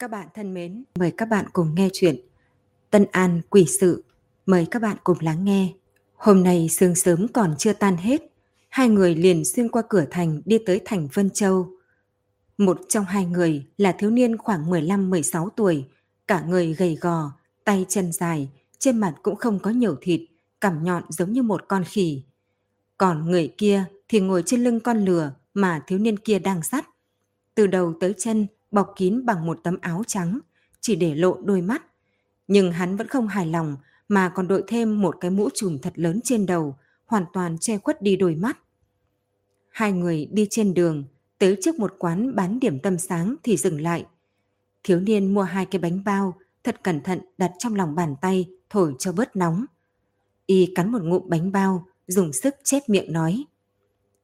Các bạn thân mến, mời các bạn cùng nghe chuyện Tân An Quỷ Sự. Mời các bạn cùng lắng nghe. Hôm nay sương sớm còn chưa tan hết, hai người liền xuyên qua cửa thành đi tới thành Vân Châu. Một trong hai người là thiếu niên khoảng 15-16 tuổi, cả người gầy gò, tay chân dài, trên mặt cũng không có nhiều thịt, cằm nhọn giống như một con khỉ. Còn người kia thì ngồi trên lưng con lừa mà thiếu niên kia đang sắt. Từ đầu tới chân bọc kín bằng một tấm áo trắng, chỉ để lộ đôi mắt. Nhưng hắn vẫn không hài lòng mà còn đội thêm một cái mũ trùm thật lớn trên đầu, hoàn toàn che khuất đi đôi mắt. Hai người đi trên đường, tới trước một quán bán điểm tâm sáng thì dừng lại. Thiếu niên mua hai cái bánh bao, thật cẩn thận đặt trong lòng bàn tay, thổi cho bớt nóng. Y cắn một ngụm bánh bao, dùng sức chép miệng nói.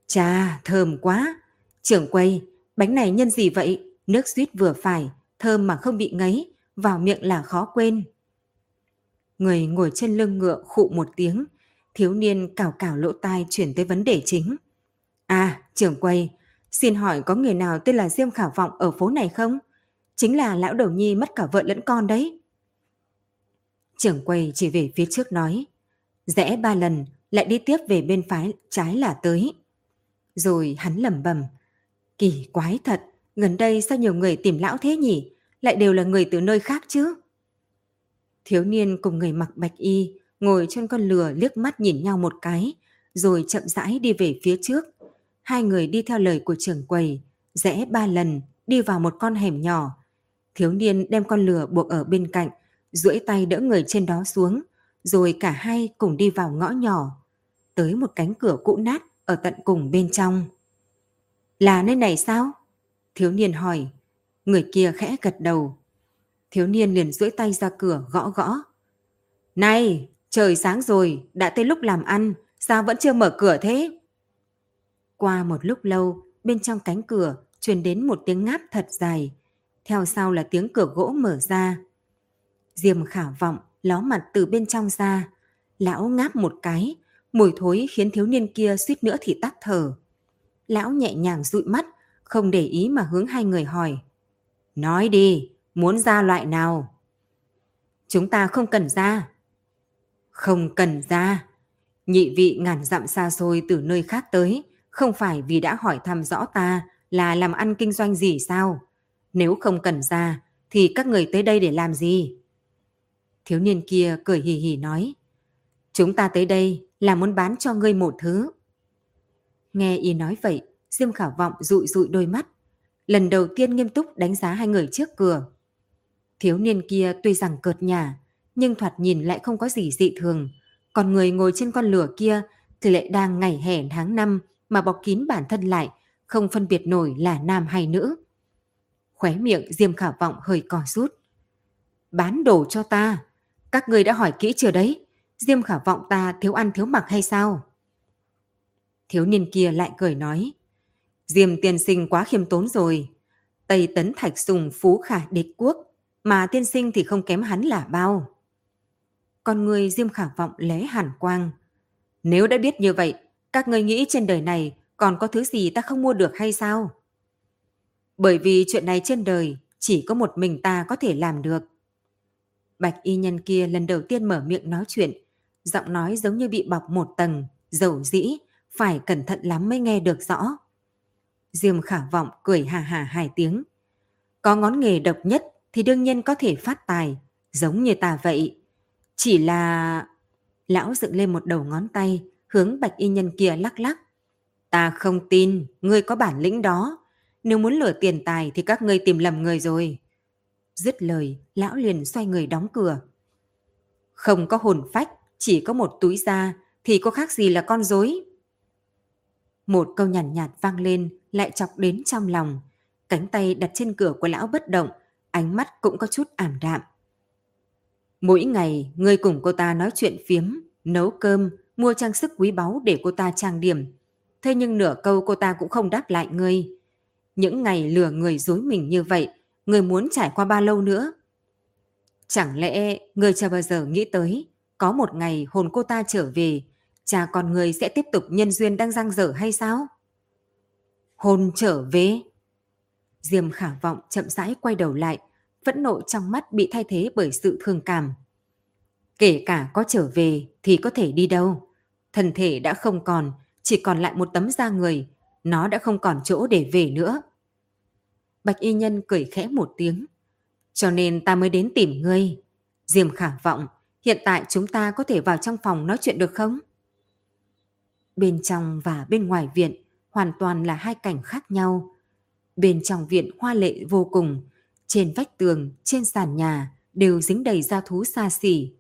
Chà, thơm quá! Trưởng quay, bánh này nhân gì vậy? Nước suýt vừa phải, thơm mà không bị ngấy, vào miệng là khó quên. Người ngồi trên lưng ngựa khụ một tiếng, thiếu niên cào cào lỗ tai chuyển tới vấn đề chính. À, trưởng quầy xin hỏi có người nào tên là Diêm Khả Vọng ở phố này không? Chính là lão đầu nhi mất cả vợ lẫn con đấy. Trưởng quầy chỉ về phía trước nói, rẽ ba lần lại đi tiếp về bên phái trái là tới. Rồi hắn lẩm bẩm, kỳ quái thật, Gần đây sao nhiều người tìm lão thế nhỉ? Lại đều là người từ nơi khác chứ? Thiếu niên cùng người mặc bạch y, ngồi trên con lừa liếc mắt nhìn nhau một cái, rồi chậm rãi đi về phía trước. Hai người đi theo lời của trưởng quầy, rẽ ba lần, đi vào một con hẻm nhỏ. Thiếu niên đem con lừa buộc ở bên cạnh, duỗi tay đỡ người trên đó xuống, rồi cả hai cùng đi vào ngõ nhỏ, tới một cánh cửa cũ nát ở tận cùng bên trong. Là nơi này sao? Thiếu niên hỏi. Người kia khẽ gật đầu. Thiếu niên liền duỗi tay ra cửa gõ gõ. Này, trời sáng rồi, đã tới lúc làm ăn, sao vẫn chưa mở cửa thế? Qua một lúc lâu, bên trong cánh cửa truyền đến một tiếng ngáp thật dài. Theo sau là tiếng cửa gỗ mở ra. Diêm khả vọng ló mặt từ bên trong ra. Lão ngáp một cái, mùi thối khiến thiếu niên kia suýt nữa thì tắt thở. Lão nhẹ nhàng dụi mắt, không để ý mà hướng hai người hỏi. Nói đi, muốn ra loại nào? Chúng ta không cần ra. Không cần ra. Nhị vị ngàn dặm xa xôi từ nơi khác tới, không phải vì đã hỏi thăm rõ ta là làm ăn kinh doanh gì sao? Nếu không cần ra, thì các người tới đây để làm gì? Thiếu niên kia cười hì hì nói. Chúng ta tới đây là muốn bán cho ngươi một thứ. Nghe y nói vậy, Diêm Khả Vọng dụi dụi đôi mắt. Lần đầu tiên nghiêm túc đánh giá hai người trước cửa. Thiếu niên kia tuy rằng cợt nhà, nhưng thoạt nhìn lại không có gì dị thường. Còn người ngồi trên con lửa kia thì lại đang ngày hè tháng năm mà bọc kín bản thân lại, không phân biệt nổi là nam hay nữ. Khóe miệng Diêm Khả Vọng hơi cò rút. Bán đồ cho ta. Các người đã hỏi kỹ chưa đấy? Diêm Khả Vọng ta thiếu ăn thiếu mặc hay sao? Thiếu niên kia lại cười nói. Diêm tiên sinh quá khiêm tốn rồi. Tây tấn thạch sùng phú khả địch quốc, mà tiên sinh thì không kém hắn là bao. Con người Diêm khả vọng lé hẳn quang. Nếu đã biết như vậy, các người nghĩ trên đời này còn có thứ gì ta không mua được hay sao? Bởi vì chuyện này trên đời chỉ có một mình ta có thể làm được. Bạch y nhân kia lần đầu tiên mở miệng nói chuyện, giọng nói giống như bị bọc một tầng, dầu dĩ, phải cẩn thận lắm mới nghe được rõ. Diêm khả vọng cười hà hà hai tiếng. Có ngón nghề độc nhất thì đương nhiên có thể phát tài, giống như ta vậy. Chỉ là... Lão dựng lên một đầu ngón tay, hướng bạch y nhân kia lắc lắc. Ta không tin, ngươi có bản lĩnh đó. Nếu muốn lừa tiền tài thì các ngươi tìm lầm người rồi. Dứt lời, lão liền xoay người đóng cửa. Không có hồn phách, chỉ có một túi da thì có khác gì là con dối. Một câu nhàn nhạt, nhạt vang lên lại chọc đến trong lòng. Cánh tay đặt trên cửa của lão bất động, ánh mắt cũng có chút ảm đạm. Mỗi ngày, ngươi cùng cô ta nói chuyện phiếm, nấu cơm, mua trang sức quý báu để cô ta trang điểm. Thế nhưng nửa câu cô ta cũng không đáp lại ngươi. Những ngày lừa người dối mình như vậy, ngươi muốn trải qua bao lâu nữa? Chẳng lẽ ngươi chưa bao giờ nghĩ tới, có một ngày hồn cô ta trở về, cha con người sẽ tiếp tục nhân duyên đang giang dở hay sao? Hôn trở về. Diêm khả vọng chậm rãi quay đầu lại, phẫn nộ trong mắt bị thay thế bởi sự thương cảm. Kể cả có trở về thì có thể đi đâu. Thân thể đã không còn, chỉ còn lại một tấm da người, nó đã không còn chỗ để về nữa. Bạch y nhân cười khẽ một tiếng. Cho nên ta mới đến tìm ngươi. Diêm khả vọng, hiện tại chúng ta có thể vào trong phòng nói chuyện được không? Bên trong và bên ngoài viện hoàn toàn là hai cảnh khác nhau. Bên trong viện hoa lệ vô cùng, trên vách tường, trên sàn nhà đều dính đầy gia thú xa xỉ.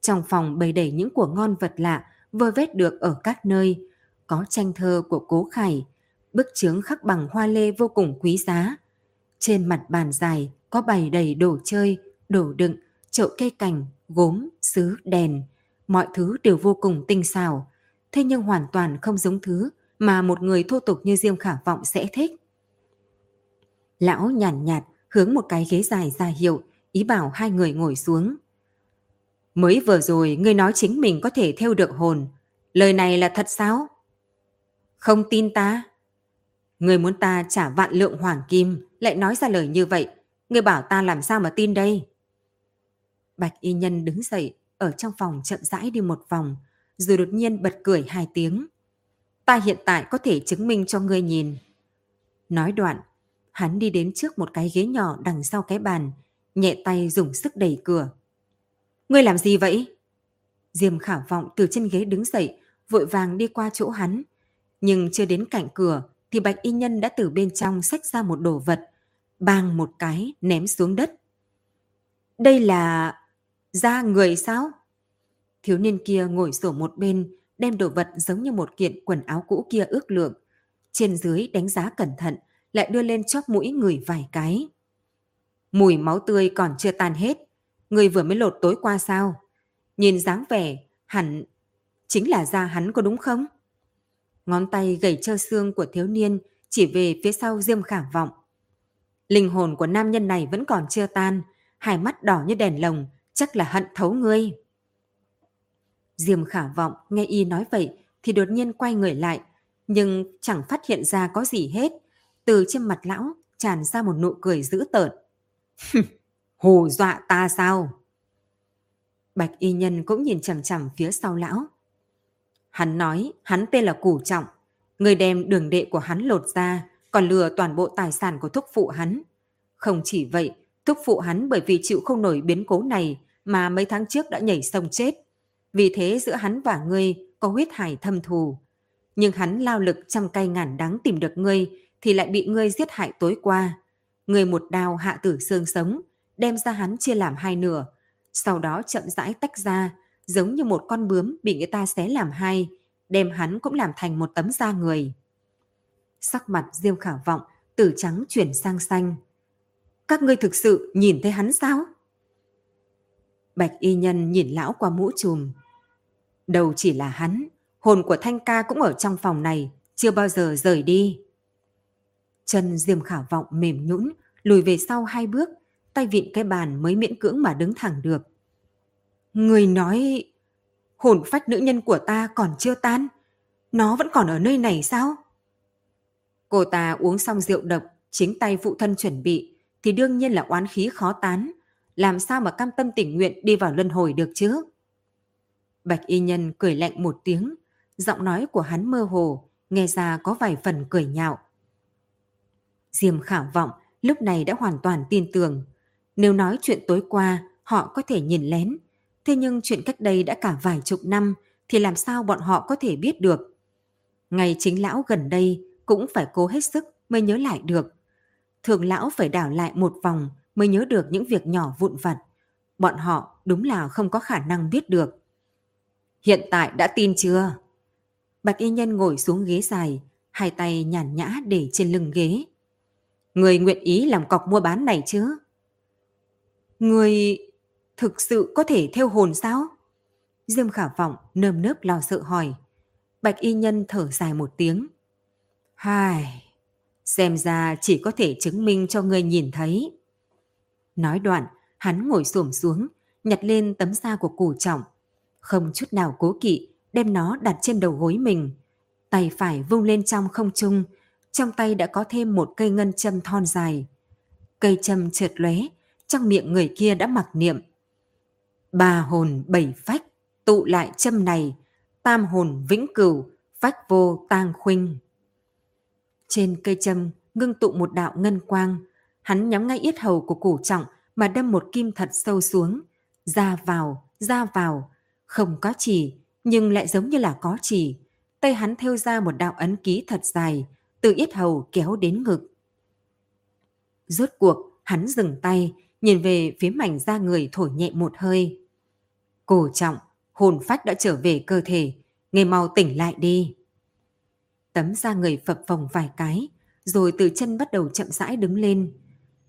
Trong phòng bày đầy những của ngon vật lạ vơ vét được ở các nơi, có tranh thơ của Cố Khải, bức chướng khắc bằng hoa lê vô cùng quý giá. Trên mặt bàn dài có bày đầy đồ chơi, đồ đựng, chậu cây cành, gốm, sứ, đèn. Mọi thứ đều vô cùng tinh xảo, thế nhưng hoàn toàn không giống thứ mà một người thô tục như Diêm Khả Vọng sẽ thích. Lão nhàn nhạt, nhạt hướng một cái ghế dài ra hiệu, ý bảo hai người ngồi xuống. Mới vừa rồi ngươi nói chính mình có thể theo được hồn. Lời này là thật sao? Không tin ta. Ngươi muốn ta trả vạn lượng hoàng kim, lại nói ra lời như vậy. Ngươi bảo ta làm sao mà tin đây? Bạch y nhân đứng dậy, ở trong phòng chậm rãi đi một vòng, rồi đột nhiên bật cười hai tiếng. Ta hiện tại có thể chứng minh cho ngươi nhìn. Nói đoạn, hắn đi đến trước một cái ghế nhỏ đằng sau cái bàn, nhẹ tay dùng sức đẩy cửa. Ngươi làm gì vậy? Diêm khả vọng từ trên ghế đứng dậy, vội vàng đi qua chỗ hắn. Nhưng chưa đến cạnh cửa, thì bạch y nhân đã từ bên trong xách ra một đồ vật, bang một cái ném xuống đất. Đây là... da người sao? Thiếu niên kia ngồi sổ một bên, đem đồ vật giống như một kiện quần áo cũ kia ước lượng. Trên dưới đánh giá cẩn thận, lại đưa lên chóp mũi người vài cái. Mùi máu tươi còn chưa tan hết, người vừa mới lột tối qua sao? Nhìn dáng vẻ, hẳn chính là da hắn có đúng không? Ngón tay gầy trơ xương của thiếu niên chỉ về phía sau diêm khả vọng. Linh hồn của nam nhân này vẫn còn chưa tan, hai mắt đỏ như đèn lồng, chắc là hận thấu ngươi. Diêm khả vọng nghe y nói vậy thì đột nhiên quay người lại, nhưng chẳng phát hiện ra có gì hết. Từ trên mặt lão tràn ra một nụ cười dữ tợn. Hù dọa ta sao? Bạch y nhân cũng nhìn chằm chằm phía sau lão. Hắn nói hắn tên là Củ Trọng, người đem đường đệ của hắn lột ra, còn lừa toàn bộ tài sản của thúc phụ hắn. Không chỉ vậy, thúc phụ hắn bởi vì chịu không nổi biến cố này mà mấy tháng trước đã nhảy sông chết. Vì thế giữa hắn và ngươi có huyết hải thâm thù. Nhưng hắn lao lực trăm cây ngàn đắng tìm được ngươi thì lại bị ngươi giết hại tối qua. Ngươi một đao hạ tử xương sống, đem ra hắn chia làm hai nửa, sau đó chậm rãi tách ra, giống như một con bướm bị người ta xé làm hai, đem hắn cũng làm thành một tấm da người. Sắc mặt Diêm Khả Vọng từ trắng chuyển sang xanh. Các ngươi thực sự nhìn thấy hắn sao? Bạch y nhân nhìn lão qua mũ trùm. Đầu chỉ là hắn, hồn của Thanh ca cũng ở trong phòng này, chưa bao giờ rời đi. Chân Diêm Khả Vọng mềm nhũn lùi về sau hai bước, tay vịn cái bàn mới miễn cưỡng mà đứng thẳng được. Người nói hồn phách nữ nhân của ta còn chưa tan, nó vẫn còn ở nơi này sao? Cô ta uống xong rượu độc, chính tay phụ thân chuẩn bị, thì đương nhiên là oán khí khó tán, làm sao mà cam tâm tình nguyện đi vào luân hồi được chứ? Bạch y nhân cười lạnh một tiếng, giọng nói của hắn mơ hồ, nghe ra có vài phần cười nhạo. Diêm khảo vọng lúc này đã hoàn toàn tin tưởng. Nếu nói chuyện tối qua, họ có thể nhìn lén. Thế nhưng chuyện cách đây đã cả vài chục năm, thì làm sao bọn họ có thể biết được? Ngày chính lão gần đây cũng phải cố hết sức mới nhớ lại được. Thường lão phải đảo lại một vòng mới nhớ được những việc nhỏ vụn vặt. Bọn họ đúng là không có khả năng biết được. Hiện tại đã tin chưa? Bạch y nhân ngồi xuống ghế dài, hai tay nhàn nhã để trên lưng ghế. Người nguyện ý làm cọc mua bán này chứ? Người thực sự có thể theo hồn sao? Diêm khả vọng nơm nớp lo sợ hỏi. Bạch y nhân thở dài một tiếng. Hai, xem ra chỉ có thể chứng minh cho người nhìn thấy. Nói đoạn, hắn ngồi xổm xuống, nhặt lên tấm da của củ trọng. Không chút nào cố kỵ, đem nó đặt trên đầu gối mình. Tay phải vung lên trong không trung, trong tay đã có thêm một cây ngân châm thon dài. Cây châm trượt lóe, trong miệng người kia đã mặc niệm. Ba hồn bảy phách, tụ lại châm này, tam hồn vĩnh cửu, phách vô tang khuynh. Trên cây châm ngưng tụ một đạo ngân quang, hắn nhắm ngay yết hầu của củ trọng mà đâm một kim thật sâu xuống, ra vào, ra vào, không có chỉ, nhưng lại giống như là có chỉ. Tay hắn thêu ra một đạo ấn ký thật dài, từ yết hầu kéo đến ngực. Rốt cuộc, hắn dừng tay, nhìn về phía mảnh da người thổi nhẹ một hơi. Cổ trọng, hồn phách đã trở về cơ thể, nghe mau tỉnh lại đi. Tấm da người phập phồng vài cái, rồi từ chân bắt đầu chậm rãi đứng lên.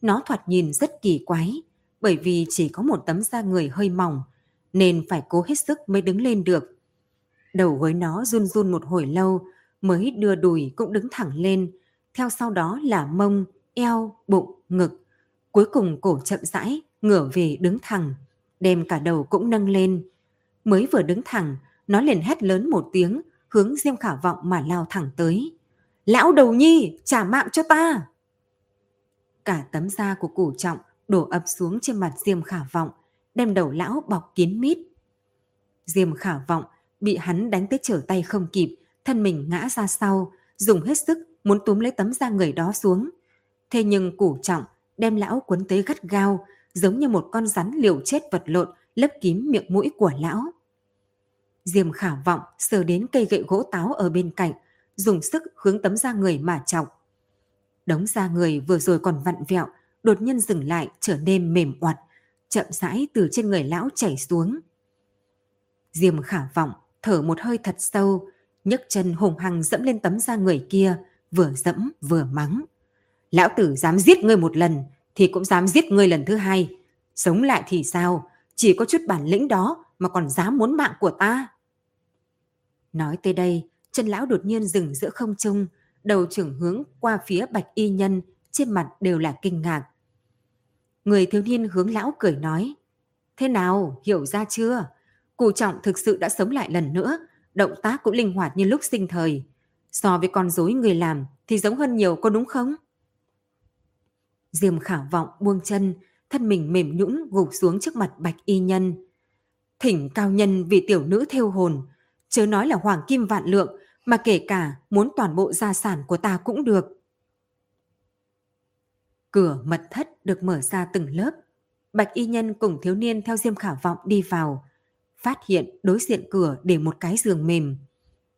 Nó thoạt nhìn rất kỳ quái, bởi vì chỉ có một tấm da người hơi mỏng, nên phải cố hết sức mới đứng lên được. Đầu gối nó run run một hồi lâu, mới đưa đùi cũng đứng thẳng lên, theo sau đó là mông, eo, bụng, ngực. Cuối cùng cổ chậm rãi, ngửa về đứng thẳng, đem cả đầu cũng nâng lên. Mới vừa đứng thẳng, nó liền hét lớn một tiếng, hướng Diêm Khả Vọng mà lao thẳng tới. Lão đầu nhi, trả mạng cho ta! Cả tấm da của củ trọng đổ ập xuống trên mặt Diêm Khả Vọng, đem đầu lão bọc kín mít. Diêm Khả Vọng bị hắn đánh tới trở tay không kịp, thân mình ngã ra sau, dùng hết sức muốn túm lấy tấm da người đó xuống. Thế nhưng củ trọng đem lão quấn tới gắt gao, giống như một con rắn liều chết vật lộn lấp kín miệng mũi của lão. Diêm khả vọng sờ đến cây gậy gỗ táo ở bên cạnh, dùng sức hướng tấm da người mà chọc. Đống da người vừa rồi còn vặn vẹo, đột nhiên dừng lại trở nên mềm oặt, chậm rãi từ trên người lão chảy xuống. Diêm khả vọng thở một hơi thật sâu, nhấc chân hùng hăng dẫm lên tấm da người kia, vừa dẫm vừa mắng. Lão tử dám giết ngươi một lần, thì cũng dám giết ngươi lần thứ hai. Sống lại thì sao? Chỉ có chút bản lĩnh đó mà còn dám muốn mạng của ta. Nói tới đây, chân lão đột nhiên dừng giữa không trung, đầu trưởng hướng qua phía bạch y nhân, trên mặt đều là kinh ngạc. Người thiếu niên hướng lão cười nói, Thế nào, hiểu ra chưa? Cụ trọng thực sự đã sống lại lần nữa, động tác cũng linh hoạt như lúc sinh thời. So với con rối người làm thì giống hơn nhiều có đúng không? Diêm khảo vọng buông chân, thân mình mềm nhũn gục xuống trước mặt bạch y nhân. Thỉnh cao nhân vì tiểu nữ theo hồn, chớ nói là hoàng kim vạn lượng, mà kể cả muốn toàn bộ gia sản của ta cũng được. Cửa mật thất được mở ra từng lớp. Bạch y nhân cùng thiếu niên theo diêm khảo vọng đi vào, phát hiện đối diện cửa để một cái giường mềm.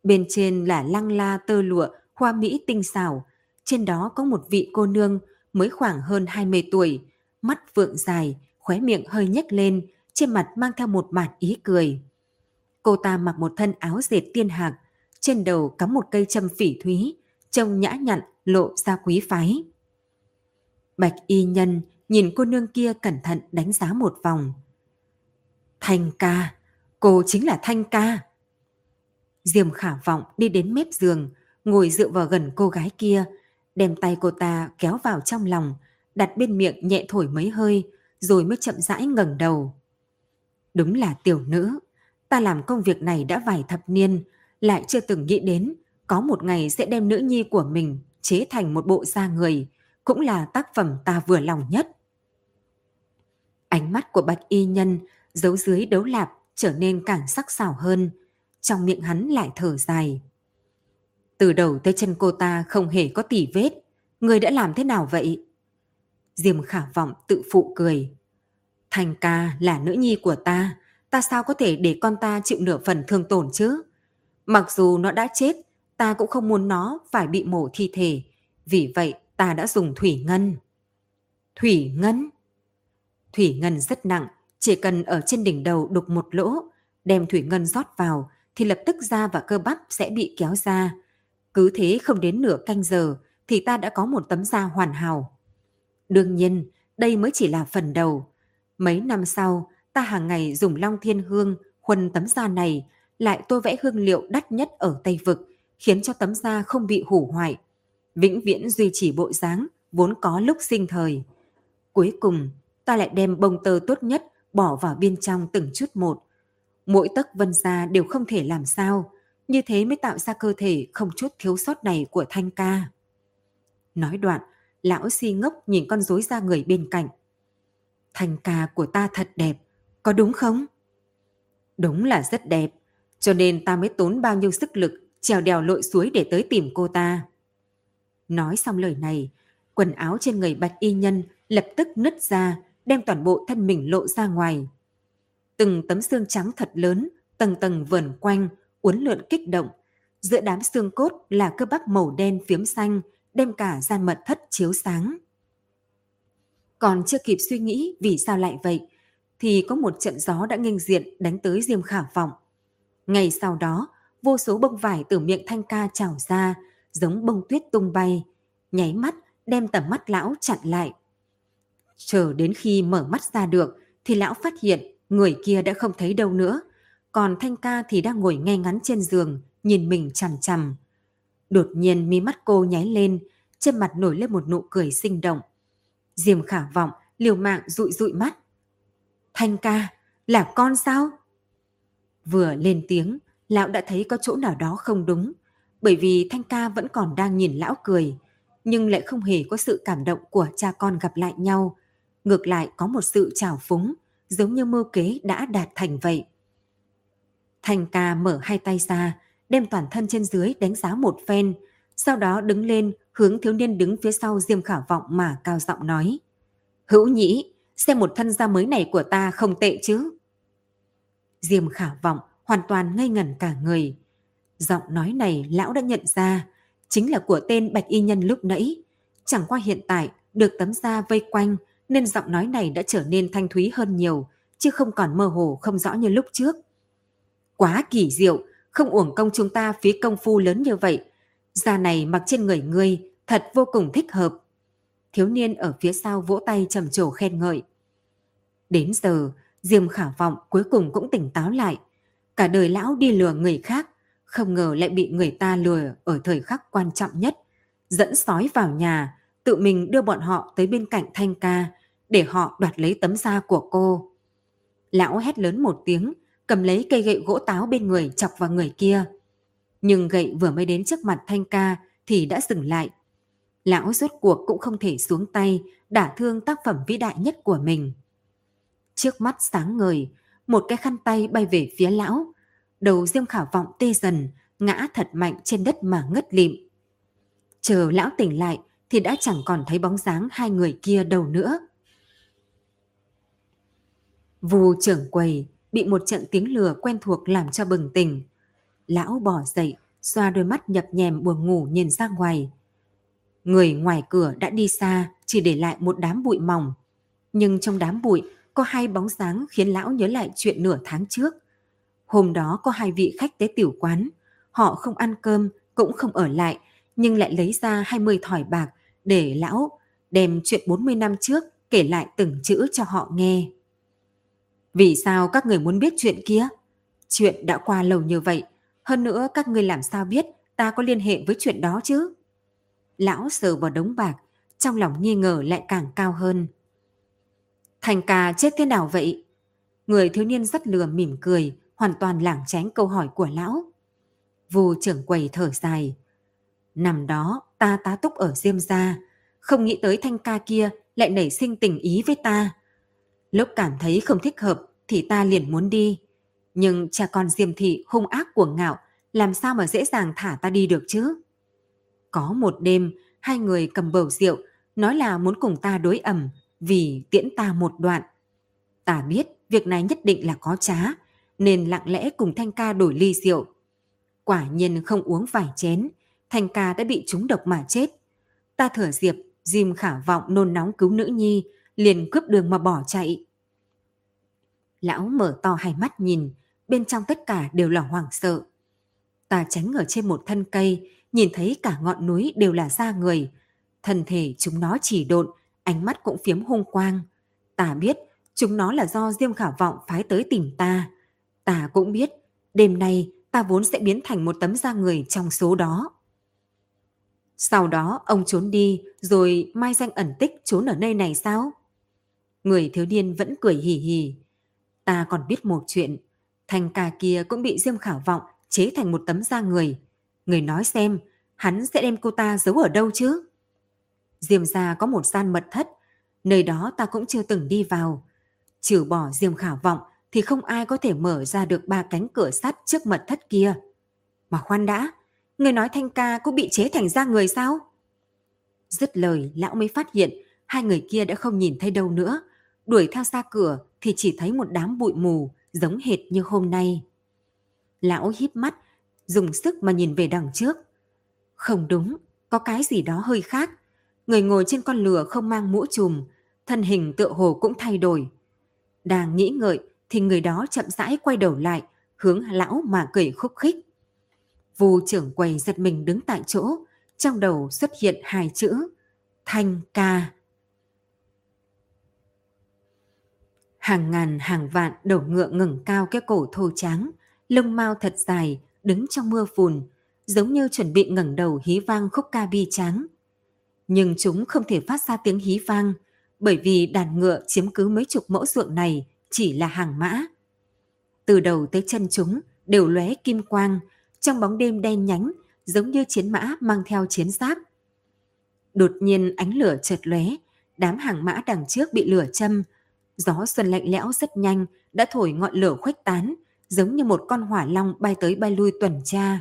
Bên trên là lăng la tơ lụa, hoa mỹ tinh xảo. Trên đó có một vị cô nương mới khoảng hơn 20 tuổi, mắt vượng dài, khóe miệng hơi nhếch lên, trên mặt mang theo một mạt ý cười. Cô ta mặc một thân áo dệt tiên hạc, trên đầu cắm một cây châm phỉ thúy, trông nhã nhặn, lộ ra quý phái. Bạch y nhân nhìn cô nương kia cẩn thận đánh giá một vòng. Thanh ca, cô chính là Thanh ca. Diêm khả vọng đi đến mép giường, ngồi dựa vào gần cô gái kia, đem tay cô ta kéo vào trong lòng, đặt bên miệng nhẹ thổi mấy hơi, rồi mới chậm rãi ngẩng đầu. Đúng là tiểu nữ, ta làm công việc này đã vài thập niên, lại chưa từng nghĩ đến có một ngày sẽ đem nữ nhi của mình chế thành một bộ da người, cũng là tác phẩm ta vừa lòng nhất. Ánh mắt của bạch y nhân giấu dưới đấu lạp trở nên càng sắc sảo hơn, trong miệng hắn lại thở dài. Từ đầu tới chân cô ta không hề có tỉ vết, người đã làm thế nào vậy? Diêm khả vọng tự phụ cười. Thành ca là nữ nhi của ta, ta sao có thể để con ta chịu nửa phần thương tổn chứ? Mặc dù nó đã chết, ta cũng không muốn nó phải bị mổ thi thể, vì vậy ta đã dùng thủy ngân. Thủy ngân? Thủy ngân rất nặng, chỉ cần ở trên đỉnh đầu đục một lỗ, đem thủy ngân rót vào thì lập tức da và cơ bắp sẽ bị kéo ra. Cứ thế không đến nửa canh giờ thì ta đã có một tấm da hoàn hảo. Đương nhiên, đây mới chỉ là phần đầu. Mấy năm sau, ta hàng ngày dùng long thiên hương khuân tấm da này lại tô vẽ hương liệu đắt nhất ở Tây Vực, khiến cho tấm da không bị hủ hoại. Vĩnh viễn duy trì bộ dáng vốn có lúc sinh thời. Cuối cùng, ta lại đem bông tơ tốt nhất bỏ vào bên trong từng chút một. Mỗi tấc vân da đều không thể làm sao, như thế mới tạo ra cơ thể không chút thiếu sót này của Thanh ca. Nói đoạn, lão si ngốc nhìn con rối ra người bên cạnh. thanh ca của ta thật đẹp, có đúng không? Đúng là rất đẹp, cho nên ta mới tốn bao nhiêu sức lực trèo đèo lội suối để tới tìm cô ta. Nói xong lời này, quần áo trên người bạch y nhân lập tức nứt ra, đem toàn bộ thân mình lộ ra ngoài. Từng tấm xương trắng thật lớn, tầng tầng vờn quanh, uốn lượn kích động. Giữa đám xương cốt là cơ bắp màu đen phiếm xanh, đem cả gian mật thất chiếu sáng. Còn chưa kịp suy nghĩ vì sao lại vậy, thì có một trận gió đã nghênh diện đánh tới Diêm Khả Vọng. Ngày sau đó, vô số bông vải từ miệng thanh ca trào ra, giống bông tuyết tung bay, nháy mắt đem tầm mắt lão chặn lại. Chờ đến khi mở mắt ra được, thì lão phát hiện người kia đã không thấy đâu nữa, còn thanh ca thì đang ngồi ngay ngắn trên giường, nhìn mình chằm chằm. Đột nhiên mi mắt cô nháy lên, trên mặt nổi lên một nụ cười sinh động. diềm khả vọng, liều mạng dụi dụi mắt. Thanh ca, là con sao? Vừa lên tiếng, lão đã thấy có chỗ nào đó không đúng, bởi vì Thanh ca vẫn còn đang nhìn lão cười, nhưng lại không hề có sự cảm động của cha con gặp lại nhau. Ngược lại có một sự trào phúng, giống như mưu kế đã đạt thành vậy. Thanh ca mở hai tay ra, đem toàn thân trên dưới đánh giá một phen, sau đó đứng lên hướng thiếu niên đứng phía sau Diêm Khả Vọng mà cao giọng nói. Hữu nhĩ, xem một thân da mới này của ta không tệ chứ. Diêm Khả Vọng hoàn toàn ngây ngẩn cả người. Giọng nói này lão đã nhận ra, chính là của tên bạch y nhân lúc nãy. Chẳng qua hiện tại được tấm da vây quanh nên giọng nói này đã trở nên thanh thúy hơn nhiều, chứ không còn mơ hồ không rõ như lúc trước. Quá kỳ diệu, không uổng công chúng ta phí công phu lớn như vậy. Da này mặc trên người ngươi thật vô cùng thích hợp. Thiếu niên ở phía sau vỗ tay trầm trồ khen ngợi. Đến giờ, Diêm khả vọng cuối cùng cũng tỉnh táo lại. Cả đời lão đi lừa người khác, không ngờ lại bị người ta lừa ở thời khắc quan trọng nhất. Dẫn sói vào nhà, tự mình đưa bọn họ tới bên cạnh Thanh ca, để họ đoạt lấy tấm da của cô. Lão hét lớn một tiếng, cầm lấy cây gậy gỗ táo bên người chọc vào người kia. Nhưng gậy vừa mới đến trước mặt Thanh ca thì đã dừng lại. Lão rốt cuộc cũng không thể xuống tay đả thương tác phẩm vĩ đại nhất của mình. Trước mắt sáng ngời, một cái khăn tay bay về phía lão. Đầu Diêm Khả Vọng tê dần, ngã thật mạnh trên đất mà ngất lịm. Chờ lão tỉnh lại thì đã chẳng còn thấy bóng dáng hai người kia đâu nữa. Vù trưởng quầy bị một trận tiếng lừa quen thuộc làm cho bừng tỉnh. Lão bỏ dậy, xoa đôi mắt nhập nhèm buồn ngủ nhìn ra ngoài. Người ngoài cửa đã đi xa, chỉ để lại một đám bụi mỏng. Nhưng trong đám bụi có hai bóng dáng khiến lão nhớ lại chuyện nửa tháng trước. Hôm đó có hai vị khách tới tiểu quán, họ không ăn cơm, cũng không ở lại, nhưng lại lấy ra 20 thỏi bạc để lão đem chuyện 40 năm trước kể lại từng chữ cho họ nghe. Vì sao các người muốn biết chuyện kia? Chuyện đã qua lâu như vậy, hơn nữa các người làm sao biết ta có liên hệ với chuyện đó chứ? Lão sờ vào đống bạc, trong lòng nghi ngờ lại càng cao hơn. Thành ca chết thế nào vậy? Người thiếu niên rất lừa mỉm cười, hoàn toàn lảng tránh câu hỏi của lão. Vô trưởng quầy thở dài. Nằm đó, ta tá túc ở Diêm Gia, không nghĩ tới thanh ca kia lại nảy sinh tình ý với ta. Lúc cảm thấy không thích hợp thì ta liền muốn đi. Nhưng cha con Diêm Thị hung ác cuồng ngạo, làm sao mà dễ dàng thả ta đi được chứ? Có một đêm, hai người cầm bầu rượu, nói là muốn cùng ta đối ẩm, vì tiễn ta một đoạn. Ta biết việc này nhất định là có trá, nên lặng lẽ cùng Thanh ca đổi ly rượu. Quả nhiên không uống vài chén, Thanh ca đã bị trúng độc mà chết. Ta thở diệp, diêm khả vọng nôn nóng cứu nữ nhi, liền cướp đường mà bỏ chạy. Lão mở to hai mắt nhìn, bên trong tất cả đều là hoảng sợ. Ta tránh ở trên một thân cây, nhìn thấy cả ngọn núi đều là da người. Thân thể chúng nó chỉ độn, ánh mắt cũng phiếm hung quang. Ta biết chúng nó là do Diêm Khả Vọng phái tới tìm ta. Ta cũng biết đêm nay ta vốn sẽ biến thành một tấm da người trong số đó. Sau đó ông trốn đi rồi mai danh ẩn tích trốn ở nơi này sao? Người thiếu niên vẫn cười hì hì. Ta còn biết một chuyện. Thành ca kia cũng bị Diêm khảo Vọng chế thành một tấm da người. Người nói xem, hắn sẽ đem cô ta giấu ở đâu chứ? Diêm gia có một gian mật thất, Nơi đó ta cũng chưa từng đi vào. Trừ bỏ diêm khảo vọng thì không ai có thể mở ra được ba cánh cửa sắt trước mật thất kia. Mà khoan đã, người nói thanh ca cũng bị chế thành ra người sao? Dứt lời, lão mới phát hiện hai người kia đã không nhìn thấy đâu nữa. Đuổi theo xa cửa thì chỉ thấy một đám bụi mù giống hệt như hôm nay. Lão híp mắt, dùng sức mà nhìn về đằng trước. Không đúng, có cái gì đó hơi khác. Người ngồi trên con lừa không mang mũ trùm, thân hình tựa hồ cũng thay đổi. Đang nghĩ ngợi thì người đó chậm rãi quay đầu lại, hướng lão mà cười khúc khích. Vu trưởng quầy giật mình đứng tại chỗ, trong đầu xuất hiện hai chữ Thanh ca. Hàng ngàn hàng vạn đầu ngựa ngẩng cao cái cổ thô trắng, lông mau thật dài, đứng trong mưa phùn, giống như chuẩn bị ngẩng đầu hí vang khúc ca bi tráng. Nhưng chúng không thể phát ra tiếng hí vang, bởi vì đàn ngựa chiếm cứ mấy chục mẫu ruộng này chỉ là hàng mã. Từ đầu tới chân chúng đều lóe kim quang, trong bóng đêm đen nhánh, giống như chiến mã mang theo chiến giáp. Đột nhiên ánh lửa chợt lóe, đám hàng mã đằng trước bị lửa châm. Gió xuân lạnh lẽo rất nhanh đã thổi ngọn lửa khuếch tán, giống như một con hỏa long bay tới bay lui tuần tra.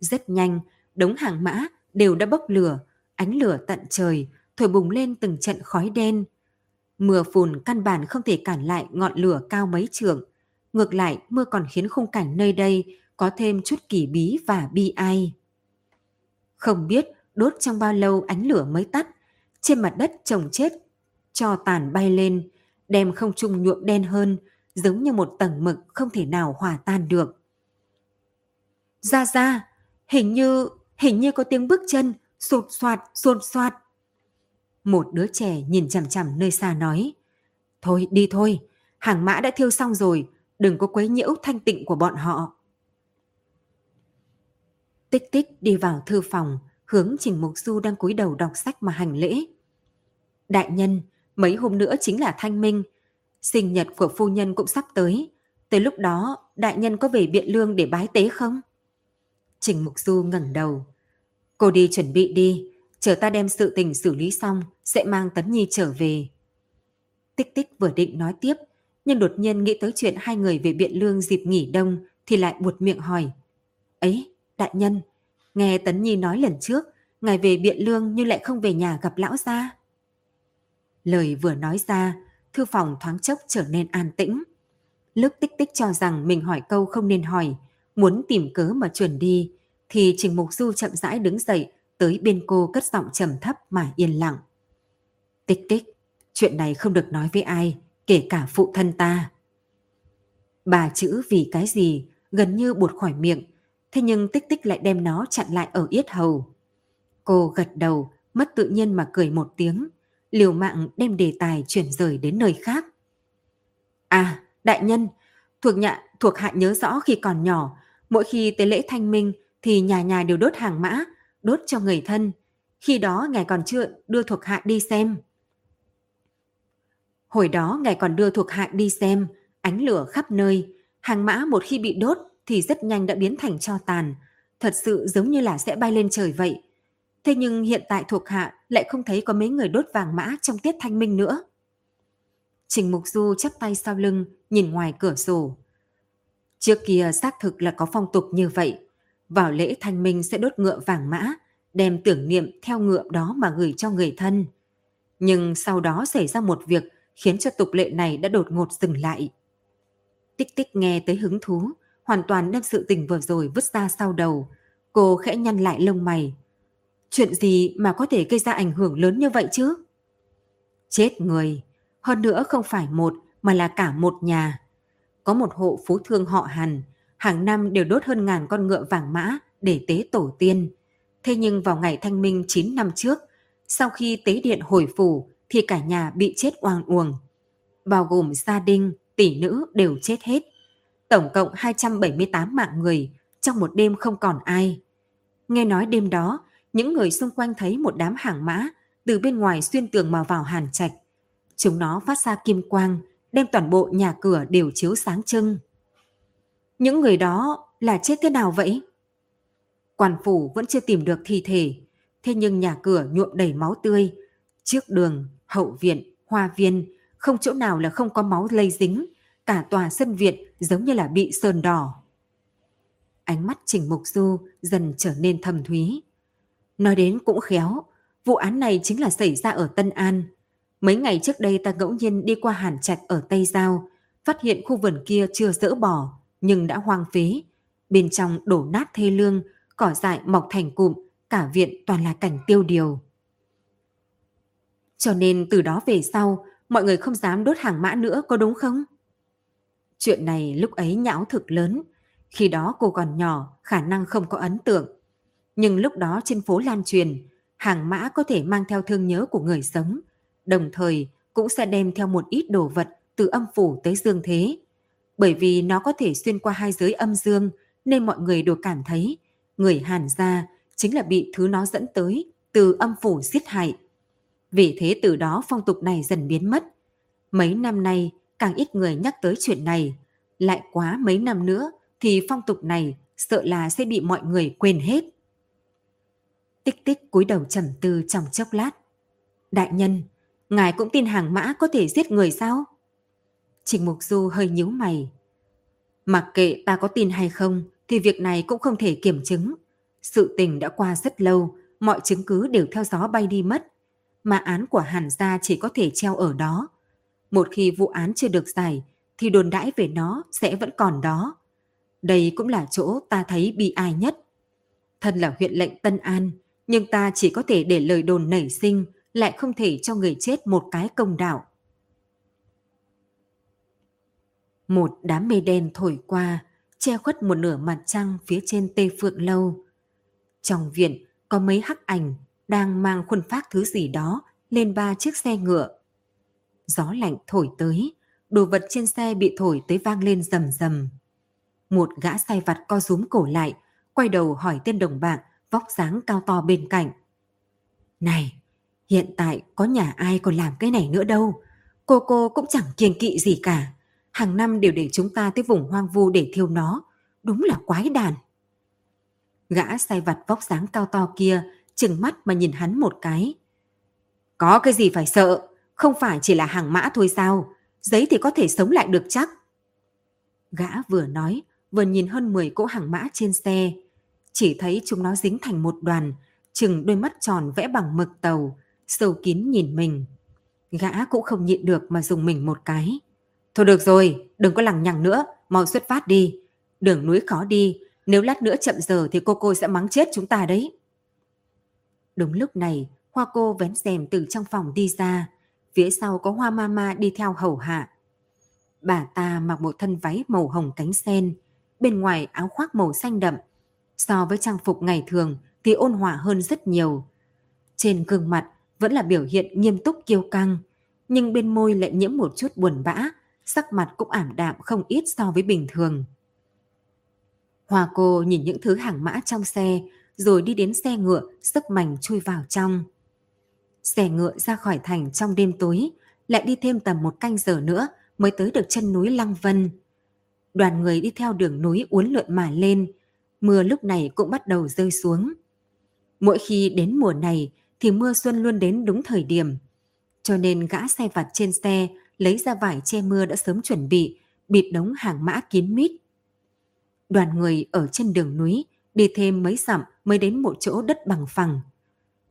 Rất nhanh, đống hàng mã đều đã bốc lửa, ánh lửa tận trời, thổi bùng lên từng trận khói đen. Mưa phùn căn bản không thể cản lại ngọn lửa cao mấy trượng. Ngược lại, mưa còn khiến khung cảnh nơi đây có thêm chút kỳ bí và bi ai. Không biết đốt trong bao lâu ánh lửa mới tắt, trên mặt đất trồng chết, cho tàn bay lên, đem không trung nhuộm đen hơn, giống như một tầng mực không thể nào hòa tan được. Ra ra, hình như, hình như có tiếng bước chân, sột soạt, sột soạt. Một đứa trẻ nhìn chằm chằm nơi xa nói, Thôi đi thôi, hàng mã đã thiêu xong rồi, đừng có quấy nhiễu thanh tịnh của bọn họ. Tích tích đi vào thư phòng, hướng Trình Mục Du đang cúi đầu đọc sách mà hành lễ. Đại nhân, mấy hôm nữa chính là thanh minh, sinh nhật của phu nhân cũng sắp tới. Tới lúc đó, đại nhân có về biện lương để bái tế không? Trình Mục Du ngẩng đầu. Cô đi chuẩn bị đi, chờ ta đem sự tình xử lý xong, sẽ mang Tấn Nhi trở về. Tích tích vừa định nói tiếp, nhưng đột nhiên nghĩ tới chuyện hai người về biện lương dịp nghỉ đông thì lại buột miệng hỏi. Ấy, đại nhân, nghe Tấn Nhi nói lần trước, ngài về biện lương nhưng lại không về nhà gặp lão gia. Lời vừa nói ra, thư phòng thoáng chốc trở nên an tĩnh. Lúc tích tích cho rằng mình hỏi câu không nên hỏi, muốn tìm cớ mà chuẩn đi, thì Trình Mục Du chậm rãi đứng dậy tới bên cô cất giọng trầm thấp mà yên lặng. Tích tích, chuyện này không được nói với ai, kể cả phụ thân ta. Bà chữ vì cái gì gần như buột khỏi miệng, thế nhưng tích tích lại đem nó chặn lại ở yết hầu. Cô gật đầu, mất tự nhiên mà cười một tiếng, liều mạng đem đề tài chuyển rời đến nơi khác. À, đại nhân, thuộc nhạ, thuộc hạ nhớ rõ khi còn nhỏ, mỗi khi tới lễ thanh minh thì nhà nhà đều đốt hàng mã, đốt cho người thân. Khi đó ngài còn chưa đưa thuộc hạ đi xem. Hồi đó ngài còn đưa thuộc hạ đi xem, ánh lửa khắp nơi, hàng mã một khi bị đốt thì rất nhanh đã biến thành cho tàn, thật sự giống như là sẽ bay lên trời vậy. Thế nhưng hiện tại thuộc hạ lại không thấy có mấy người đốt vàng mã trong tiết thanh minh nữa. Trình Mục Du chắp tay sau lưng, nhìn ngoài cửa sổ. Trước kia xác thực là có phong tục như vậy. Vào lễ thanh minh sẽ đốt ngựa vàng mã, đem tưởng niệm theo ngựa đó mà gửi cho người thân. Nhưng sau đó xảy ra một việc khiến cho tục lệ này đã đột ngột dừng lại. Tích tích nghe tới hứng thú, hoàn toàn đem sự tình vừa rồi vứt ra sau đầu. Cô khẽ nhăn lại lông mày, Chuyện gì mà có thể gây ra ảnh hưởng lớn như vậy chứ? Chết người, hơn nữa không phải một mà là cả một nhà. Có một hộ phú thương họ Hàn, hàng năm đều đốt hơn ngàn con ngựa vàng mã để tế tổ tiên. Thế nhưng vào ngày thanh minh 9 năm trước, sau khi tế điện hồi phủ thì cả nhà bị chết oang uổng. Bao gồm gia đình, tỷ nữ đều chết hết. Tổng cộng 278 mạng người, trong một đêm không còn ai. Nghe nói đêm đó, những người xung quanh thấy một đám hàng mã từ bên ngoài xuyên tường mà vào hàn trạch. Chúng nó phát ra kim quang, đem toàn bộ nhà cửa đều chiếu sáng trưng. Những người đó là chết thế nào vậy? Quan phủ vẫn chưa tìm được thi thể, thế nhưng nhà cửa nhuộm đầy máu tươi. Trước đường, Hậu viện, hoa viên, không chỗ nào là không có máu lây dính, cả tòa sân viện giống như là bị sơn đỏ. Ánh mắt Trình Mục Du dần trở nên thầm thúy. Nói đến cũng khéo, vụ án này chính là xảy ra ở Tân An. Mấy ngày trước đây ta ngẫu nhiên đi qua Hàn Trạch ở Tây Giao, phát hiện khu vườn kia chưa dỡ bỏ, nhưng đã hoang phế. Bên trong đổ nát thê lương, cỏ dại mọc thành cụm, cả viện toàn là cảnh tiêu điều. Cho nên từ đó về sau, mọi người không dám đốt hàng mã nữa có đúng không? Chuyện này lúc ấy nhão thực lớn, khi đó cô còn nhỏ, khả năng không có ấn tượng. Nhưng lúc đó trên phố lan truyền, hàng mã có thể mang theo thương nhớ của người sống, đồng thời cũng sẽ đem theo một ít đồ vật từ âm phủ tới dương thế. Bởi vì nó có thể xuyên qua hai giới âm dương nên mọi người đều cảm thấy người Hàn gia chính là bị thứ nó dẫn tới từ âm phủ giết hại. Vì thế từ đó phong tục này dần biến mất. Mấy năm nay càng ít người nhắc tới chuyện này. Lại quá mấy năm nữa thì phong tục này sợ là sẽ bị mọi người quên hết. Tích tích cúi đầu trầm tư trong chốc lát. Đại nhân, ngài cũng tin hàng mã có thể giết người sao? Trình Mục Du hơi nhíu mày. Mặc kệ ta có tin hay không thì việc này cũng không thể kiểm chứng. Sự tình đã qua rất lâu, mọi chứng cứ đều theo gió bay đi mất. Mà án của Hàn gia chỉ có thể treo ở đó. Một khi vụ án chưa được giải thì đồn đãi về nó sẽ vẫn còn đó. Đây cũng là chỗ ta thấy bi ai nhất. Thân là huyện lệnh Tân An, nhưng ta chỉ có thể để lời đồn nảy sinh, lại không thể cho người chết một cái công đạo. Một đám mây đen thổi qua, che khuất một nửa mặt trăng phía trên tê phượng lâu. Trong viện có mấy hắc ảnh đang mang khuôn phát thứ gì đó lên ba chiếc xe ngựa. Gió lạnh thổi tới, đồ vật trên xe bị thổi tới vang lên rầm rầm. Một gã sai vặt co rúm cổ lại, quay đầu hỏi tên đồng bạn vóc dáng cao to bên cạnh. Này, hiện tại có nhà ai còn làm cái này nữa đâu. Cô cô cũng chẳng kiêng kỵ gì cả. Hàng năm đều để chúng ta tới vùng hoang vu để thiêu nó. Đúng là quái đàn. Gã sai vặt vóc dáng cao to kia chừng mắt mà nhìn hắn một cái. Có cái gì phải sợ, không phải chỉ là hàng mã thôi sao, giấy thì có thể sống lại được chắc. Gã vừa nói, vừa nhìn hơn 10 cỗ hàng mã trên xe. Chỉ thấy chúng nó dính thành một đoàn, chừng đôi mắt tròn vẽ bằng mực tàu, sâu kín nhìn mình. Gã cũng không nhịn được mà dùng mình một cái. Thôi được rồi, đừng có lằng nhằng nữa, mau xuất phát đi. Đường núi khó đi, nếu lát nữa chậm giờ thì cô cô sẽ mắng chết chúng ta đấy. Đúng lúc này, Hoa cô vén rèm từ trong phòng đi ra, phía sau có Hoa Mama đi theo hầu hạ. Bà ta mặc một thân váy màu hồng cánh sen, bên ngoài áo khoác màu xanh đậm. So với trang phục ngày thường thì ôn hòa hơn rất nhiều. Trên gương mặt vẫn là biểu hiện nghiêm túc kiêu căng, nhưng bên môi lại nhiễm một chút buồn bã, sắc mặt cũng ảm đạm không ít so với bình thường. Hoa cô nhìn những thứ hàng mã trong xe, rồi đi đến xe ngựa, sức mảnh chui vào trong. Xe ngựa ra khỏi thành trong đêm tối, lại đi thêm tầm một canh giờ nữa mới tới được chân núi Lăng Vân. Đoàn người đi theo đường núi uốn lượn mà lên, mưa lúc này cũng bắt đầu rơi xuống. Mỗi khi đến mùa này thì mưa xuân luôn đến đúng thời điểm. Cho nên gã xe vặt trên xe lấy ra vải che mưa đã sớm chuẩn bị, bịt đống hàng mã kín mít. Đoàn người ở trên đường núi đi thêm mấy dặm mới đến một chỗ đất bằng phẳng.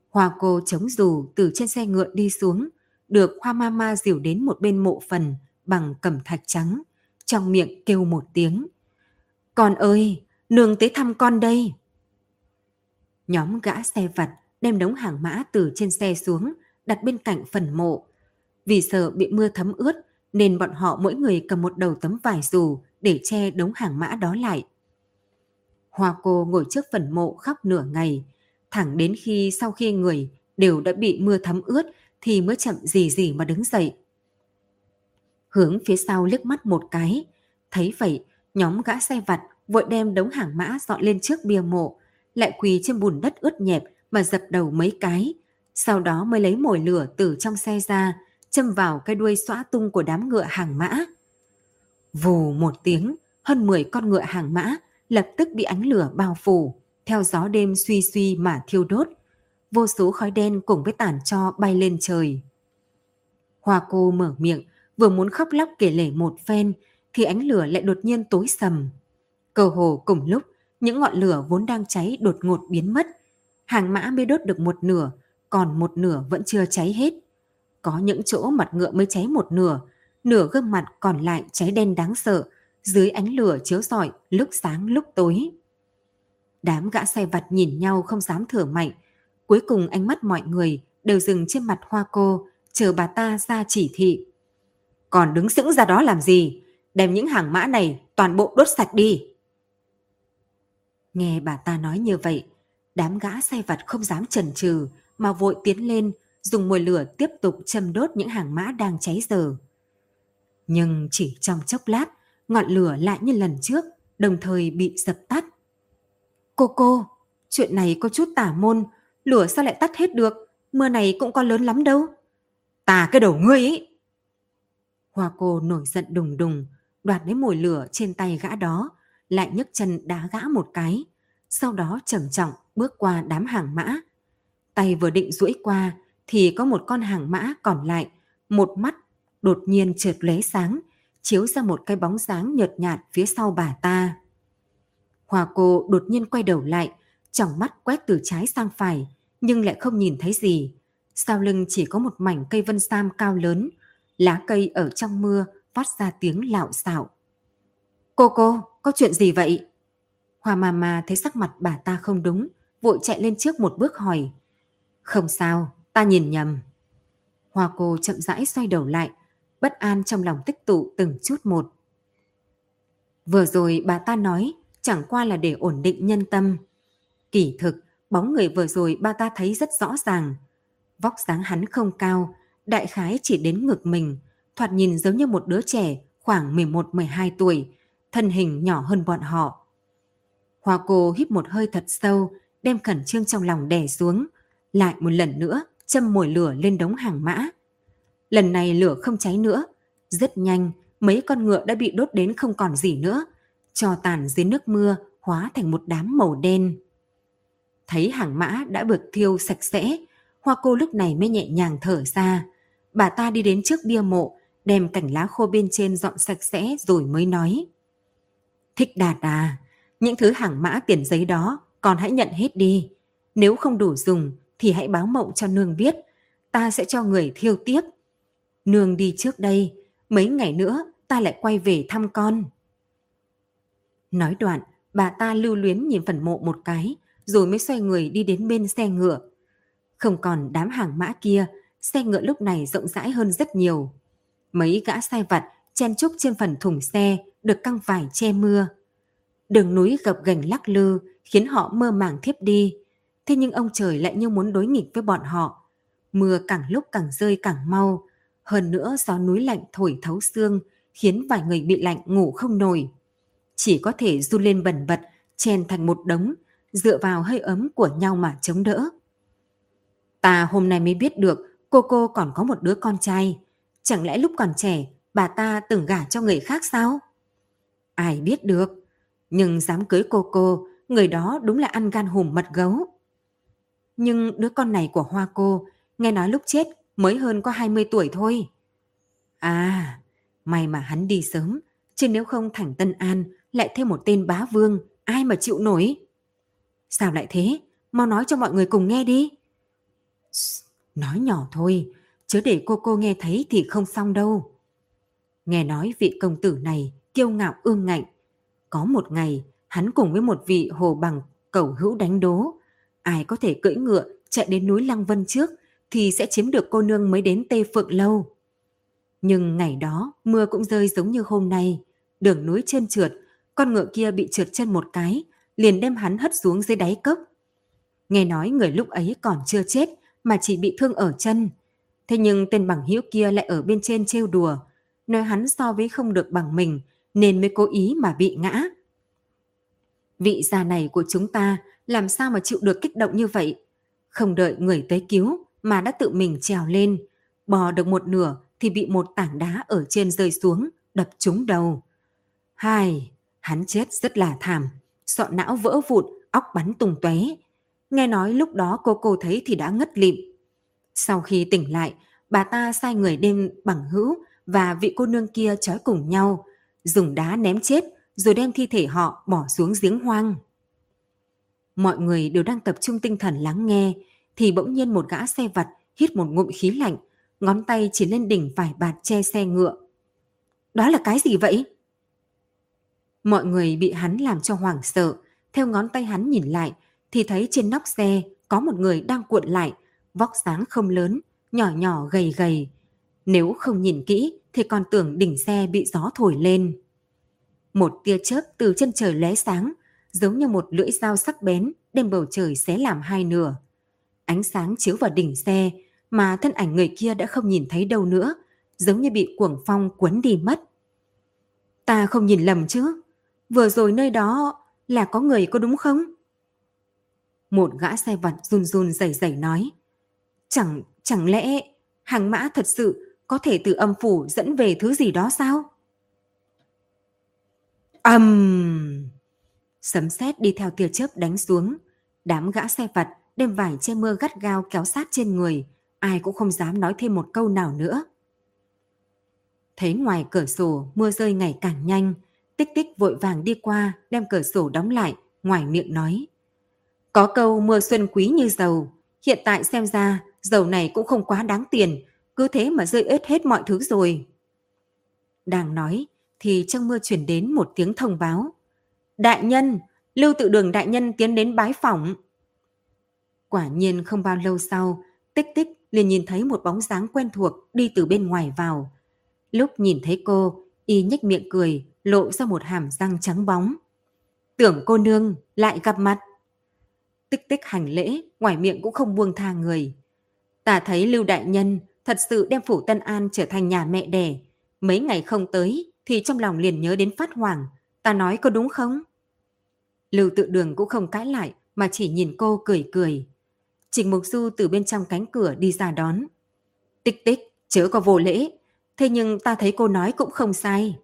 Hoa cô chống dù từ trên xe ngựa đi xuống, được Hoa Mama dìu đến một bên mộ phần bằng cẩm thạch trắng, trong miệng kêu một tiếng. Con ơi, nương tới thăm con đây. Nhóm gã xe vặt đem đống hàng mã từ trên xe xuống, đặt bên cạnh phần mộ. Vì sợ bị mưa thấm ướt, nên bọn họ mỗi người cầm một đầu tấm vải dù để che đống hàng mã đó lại. Hoa cô ngồi trước phần mộ khóc nửa ngày, thẳng đến khi sau khi người đều đã bị mưa thấm ướt thì mới chậm gì gì mà đứng dậy. Hướng phía sau liếc mắt một cái, thấy vậy nhóm gã xe vặt vội đem đống hàng mã dọn lên trước bia mộ, lại quỳ trên bùn đất ướt nhẹp mà dập đầu mấy cái, sau đó mới lấy mồi lửa từ trong xe ra, châm vào cái đuôi xóa tung của đám ngựa hàng mã. Vù một tiếng, hơn 10 con ngựa hàng mã lập tức bị ánh lửa bao phủ, theo gió đêm suy suy mà thiêu đốt. Vô số khói đen cùng với tàn cho bay lên trời. Hoa cô mở miệng, vừa muốn khóc lóc kể lể một phen, thì ánh lửa lại đột nhiên tối sầm. Cơ hồ cùng lúc, những ngọn lửa vốn đang cháy đột ngột biến mất. Hàng mã mới đốt được một nửa, còn một nửa vẫn chưa cháy hết. Có những chỗ mặt ngựa mới cháy một nửa, nửa gương mặt còn lại cháy đen đáng sợ, dưới ánh lửa chiếu rọi lúc sáng lúc tối. Đám gã xe vặt nhìn nhau không dám thở mạnh. Cuối cùng ánh mắt mọi người đều dừng trên mặt hoa cô, chờ bà ta ra chỉ thị. Còn đứng sững ra đó làm gì? Đem những hàng mã này toàn bộ đốt sạch đi. Nghe bà ta nói như vậy, đám gã xe vặt không dám chần chừ mà vội tiến lên, dùng mồi lửa tiếp tục châm đốt những hàng mã đang cháy dở. Nhưng chỉ trong chốc lát, ngọn lửa lại như lần trước, đồng thời bị dập tắt. Cô cô, chuyện này có chút tả môn, lửa sao lại tắt hết được, mưa này cũng có lớn lắm đâu. Tà cái đầu ngươi ấy! Hoa cô nổi giận đùng đùng, đoạt lấy mồi lửa trên tay gã đó, lại nhấc chân đá gã một cái, sau đó trầm trọng bước qua đám hàng mã. Tay vừa định duỗi qua thì có một con hàng mã còn lại, một mắt đột nhiên trượt lóe sáng, chiếu ra một cái bóng dáng nhợt nhạt phía sau bà ta. Hòa cô đột nhiên quay đầu lại, trong mắt quét từ trái sang phải, nhưng lại không nhìn thấy gì. Sau lưng chỉ có một mảnh cây vân sam cao lớn, lá cây ở trong mưa phát ra tiếng lạo xạo. Cô cô, có chuyện gì vậy? Hoa Mama thấy sắc mặt bà ta không đúng, vội chạy lên trước một bước hỏi. Không sao, ta nhìn nhầm. Hoa cô chậm rãi xoay đầu lại, bất an trong lòng tích tụ từng chút một. Vừa rồi bà ta nói chẳng qua là để ổn định nhân tâm. Kỳ thực, bóng người vừa rồi bà ta thấy rất rõ ràng. Vóc dáng hắn không cao, đại khái chỉ đến ngực mình, thoạt nhìn giống như một đứa trẻ khoảng 11-12 tuổi, thân hình nhỏ hơn bọn họ. Hoa cô hít một hơi thật sâu, đem khẩn trương trong lòng đè xuống, lại một lần nữa châm mồi lửa lên đống hàng mã. Lần này lửa không cháy nữa, rất nhanh mấy con ngựa đã bị đốt đến không còn gì nữa, cho tàn dưới nước mưa hóa thành một đám màu đen. Thấy hàng mã đã được thiêu sạch sẽ, hoa cô lúc này mới nhẹ nhàng thở ra. Bà ta đi đến trước bia mộ, đem cảnh lá khô bên trên dọn sạch sẽ rồi mới nói. Thích đạt à, những thứ hàng mã tiền giấy đó còn hãy nhận hết đi. Nếu không đủ dùng thì hãy báo mộng cho nương biết, ta sẽ cho người thiêu tiếp. Nương đi trước đây, mấy ngày nữa ta lại quay về thăm con. Nói đoạn, bà ta lưu luyến nhìn phần mộ một cái, rồi mới xoay người đi đến bên xe ngựa. Không còn đám hàng mã kia, xe ngựa lúc này rộng rãi hơn rất nhiều. Mấy gã sai vặt chen chúc trên phần thùng xe được căng vải che mưa. Đường núi gập gành lắc lư khiến họ mơ màng thiếp đi. Thế nhưng ông trời lại như muốn đối nghịch với bọn họ. Mưa càng lúc càng rơi càng mau. Hơn nữa gió núi lạnh thổi thấu xương khiến vài người bị lạnh ngủ không nổi. Chỉ có thể run lên bẩn bật, chen thành một đống, dựa vào hơi ấm của nhau mà chống đỡ. Ta hôm nay mới biết được cô cô còn có một đứa con trai. Chẳng lẽ lúc còn trẻ bà ta từng gả cho người khác sao? Ai biết được, nhưng dám cưới cô cô, người đó đúng là ăn gan hùm mật gấu. Nhưng đứa con này của Hoa cô, nghe nói lúc chết mới hơn có 20 tuổi thôi. À, may mà hắn đi sớm, chứ nếu không thành Tân An lại thêm một tên bá vương, ai mà chịu nổi. Sao lại thế? Mau nói cho mọi người cùng nghe đi. Nói nhỏ thôi, chứ để cô cô nghe thấy thì không xong đâu. Nghe nói vị công tử này kiêu ngạo ương ngạnh. Có một ngày, hắn cùng với một vị hồ bằng cầu hữu đánh đố. Ai có thể cưỡi ngựa chạy đến núi Lăng Vân trước thì sẽ chiếm được cô nương mới đến Tê Phượng Lâu. Nhưng ngày đó mưa cũng rơi giống như hôm nay. Đường núi trơn trượt, con ngựa kia bị trượt chân một cái, liền đem hắn hất xuống dưới đáy cốc. Nghe nói người lúc ấy còn chưa chết mà chỉ bị thương ở chân. Thế nhưng tên bằng hữu kia lại ở bên trên trêu đùa, nói hắn so với không được bằng mình nên mới cố ý mà bị ngã. Vị già này của chúng ta làm sao mà chịu được kích động như vậy? Không đợi người tới cứu mà đã tự mình trèo lên, bò được một nửa thì bị một tảng đá ở trên rơi xuống, đập trúng đầu. Hai, hắn chết rất là thảm, sọ não vỡ vụn, óc bắn tung tóe. Nghe nói lúc đó cô cô thấy thì đã ngất lịm. Sau khi tỉnh lại, bà ta sai người đêm bằng hữu và vị cô nương kia trói cùng nhau, dùng đá ném chết rồi đem thi thể họ bỏ xuống giếng hoang. Mọi người đều đang tập trung tinh thần lắng nghe, thì bỗng nhiên một gã xe vặt hít một ngụm khí lạnh, ngón tay chỉ lên đỉnh vải bạt che xe ngựa. Đó là cái gì vậy? Mọi người bị hắn làm cho hoảng sợ, theo ngón tay hắn nhìn lại thì thấy trên nóc xe có một người đang cuộn lại, vóc dáng không lớn, nhỏ nhỏ gầy gầy. Nếu không nhìn kỹ thì còn tưởng đỉnh xe bị gió thổi lên. Một tia chớp từ chân trời lóe sáng, giống như một lưỡi dao sắc bén đem bầu trời xé làm hai nửa. Ánh sáng chiếu vào đỉnh xe mà thân ảnh người kia đã không nhìn thấy đâu nữa, giống như bị cuồng phong cuốn đi mất. Ta không nhìn lầm chứ? Vừa rồi nơi đó là có người có đúng không? Một gã xe vặt run run rẩy rẩy nói. Chẳng, chẳng lẽ hàng mã thật sự có thể từ âm phủ dẫn về thứ gì đó sao? ầm um... Sấm sét đi theo tia chớp đánh xuống. Đám gã xe vặt đem vải che mưa gắt gao kéo sát trên người. Ai cũng không dám nói thêm một câu nào nữa. Thấy ngoài cửa sổ, mưa rơi ngày càng nhanh. Tích tích vội vàng đi qua, đem cửa sổ đóng lại. Ngoài miệng nói. Có câu mưa xuân quý như dầu. Hiện tại xem ra, dầu này cũng không quá đáng tiền. Cứ thế mà rơi ướt hết mọi thứ rồi. Đang nói, thì trong mưa chuyển đến một tiếng thông báo. Đại nhân, Lưu Tự Đường đại nhân tiến đến bái phỏng. Quả nhiên không bao lâu sau, Tích Tích liền nhìn thấy một bóng dáng quen thuộc đi từ bên ngoài vào. Lúc nhìn thấy cô, y nhếch miệng cười, lộ ra một hàm răng trắng bóng. Tưởng cô nương lại gặp mặt. Tích tích hành lễ, ngoài miệng cũng không buông tha người. Ta thấy Lưu Đại Nhân thật sự đem phủ Tân An trở thành nhà mẹ đẻ. Mấy ngày không tới thì trong lòng liền nhớ đến phát hoàng. Ta nói có đúng không? Lưu tự đường cũng không cãi lại mà chỉ nhìn cô cười cười. Trình Mục Du từ bên trong cánh cửa đi ra đón. Tích tích, chớ có vô lễ. Thế nhưng ta thấy cô nói cũng không sai.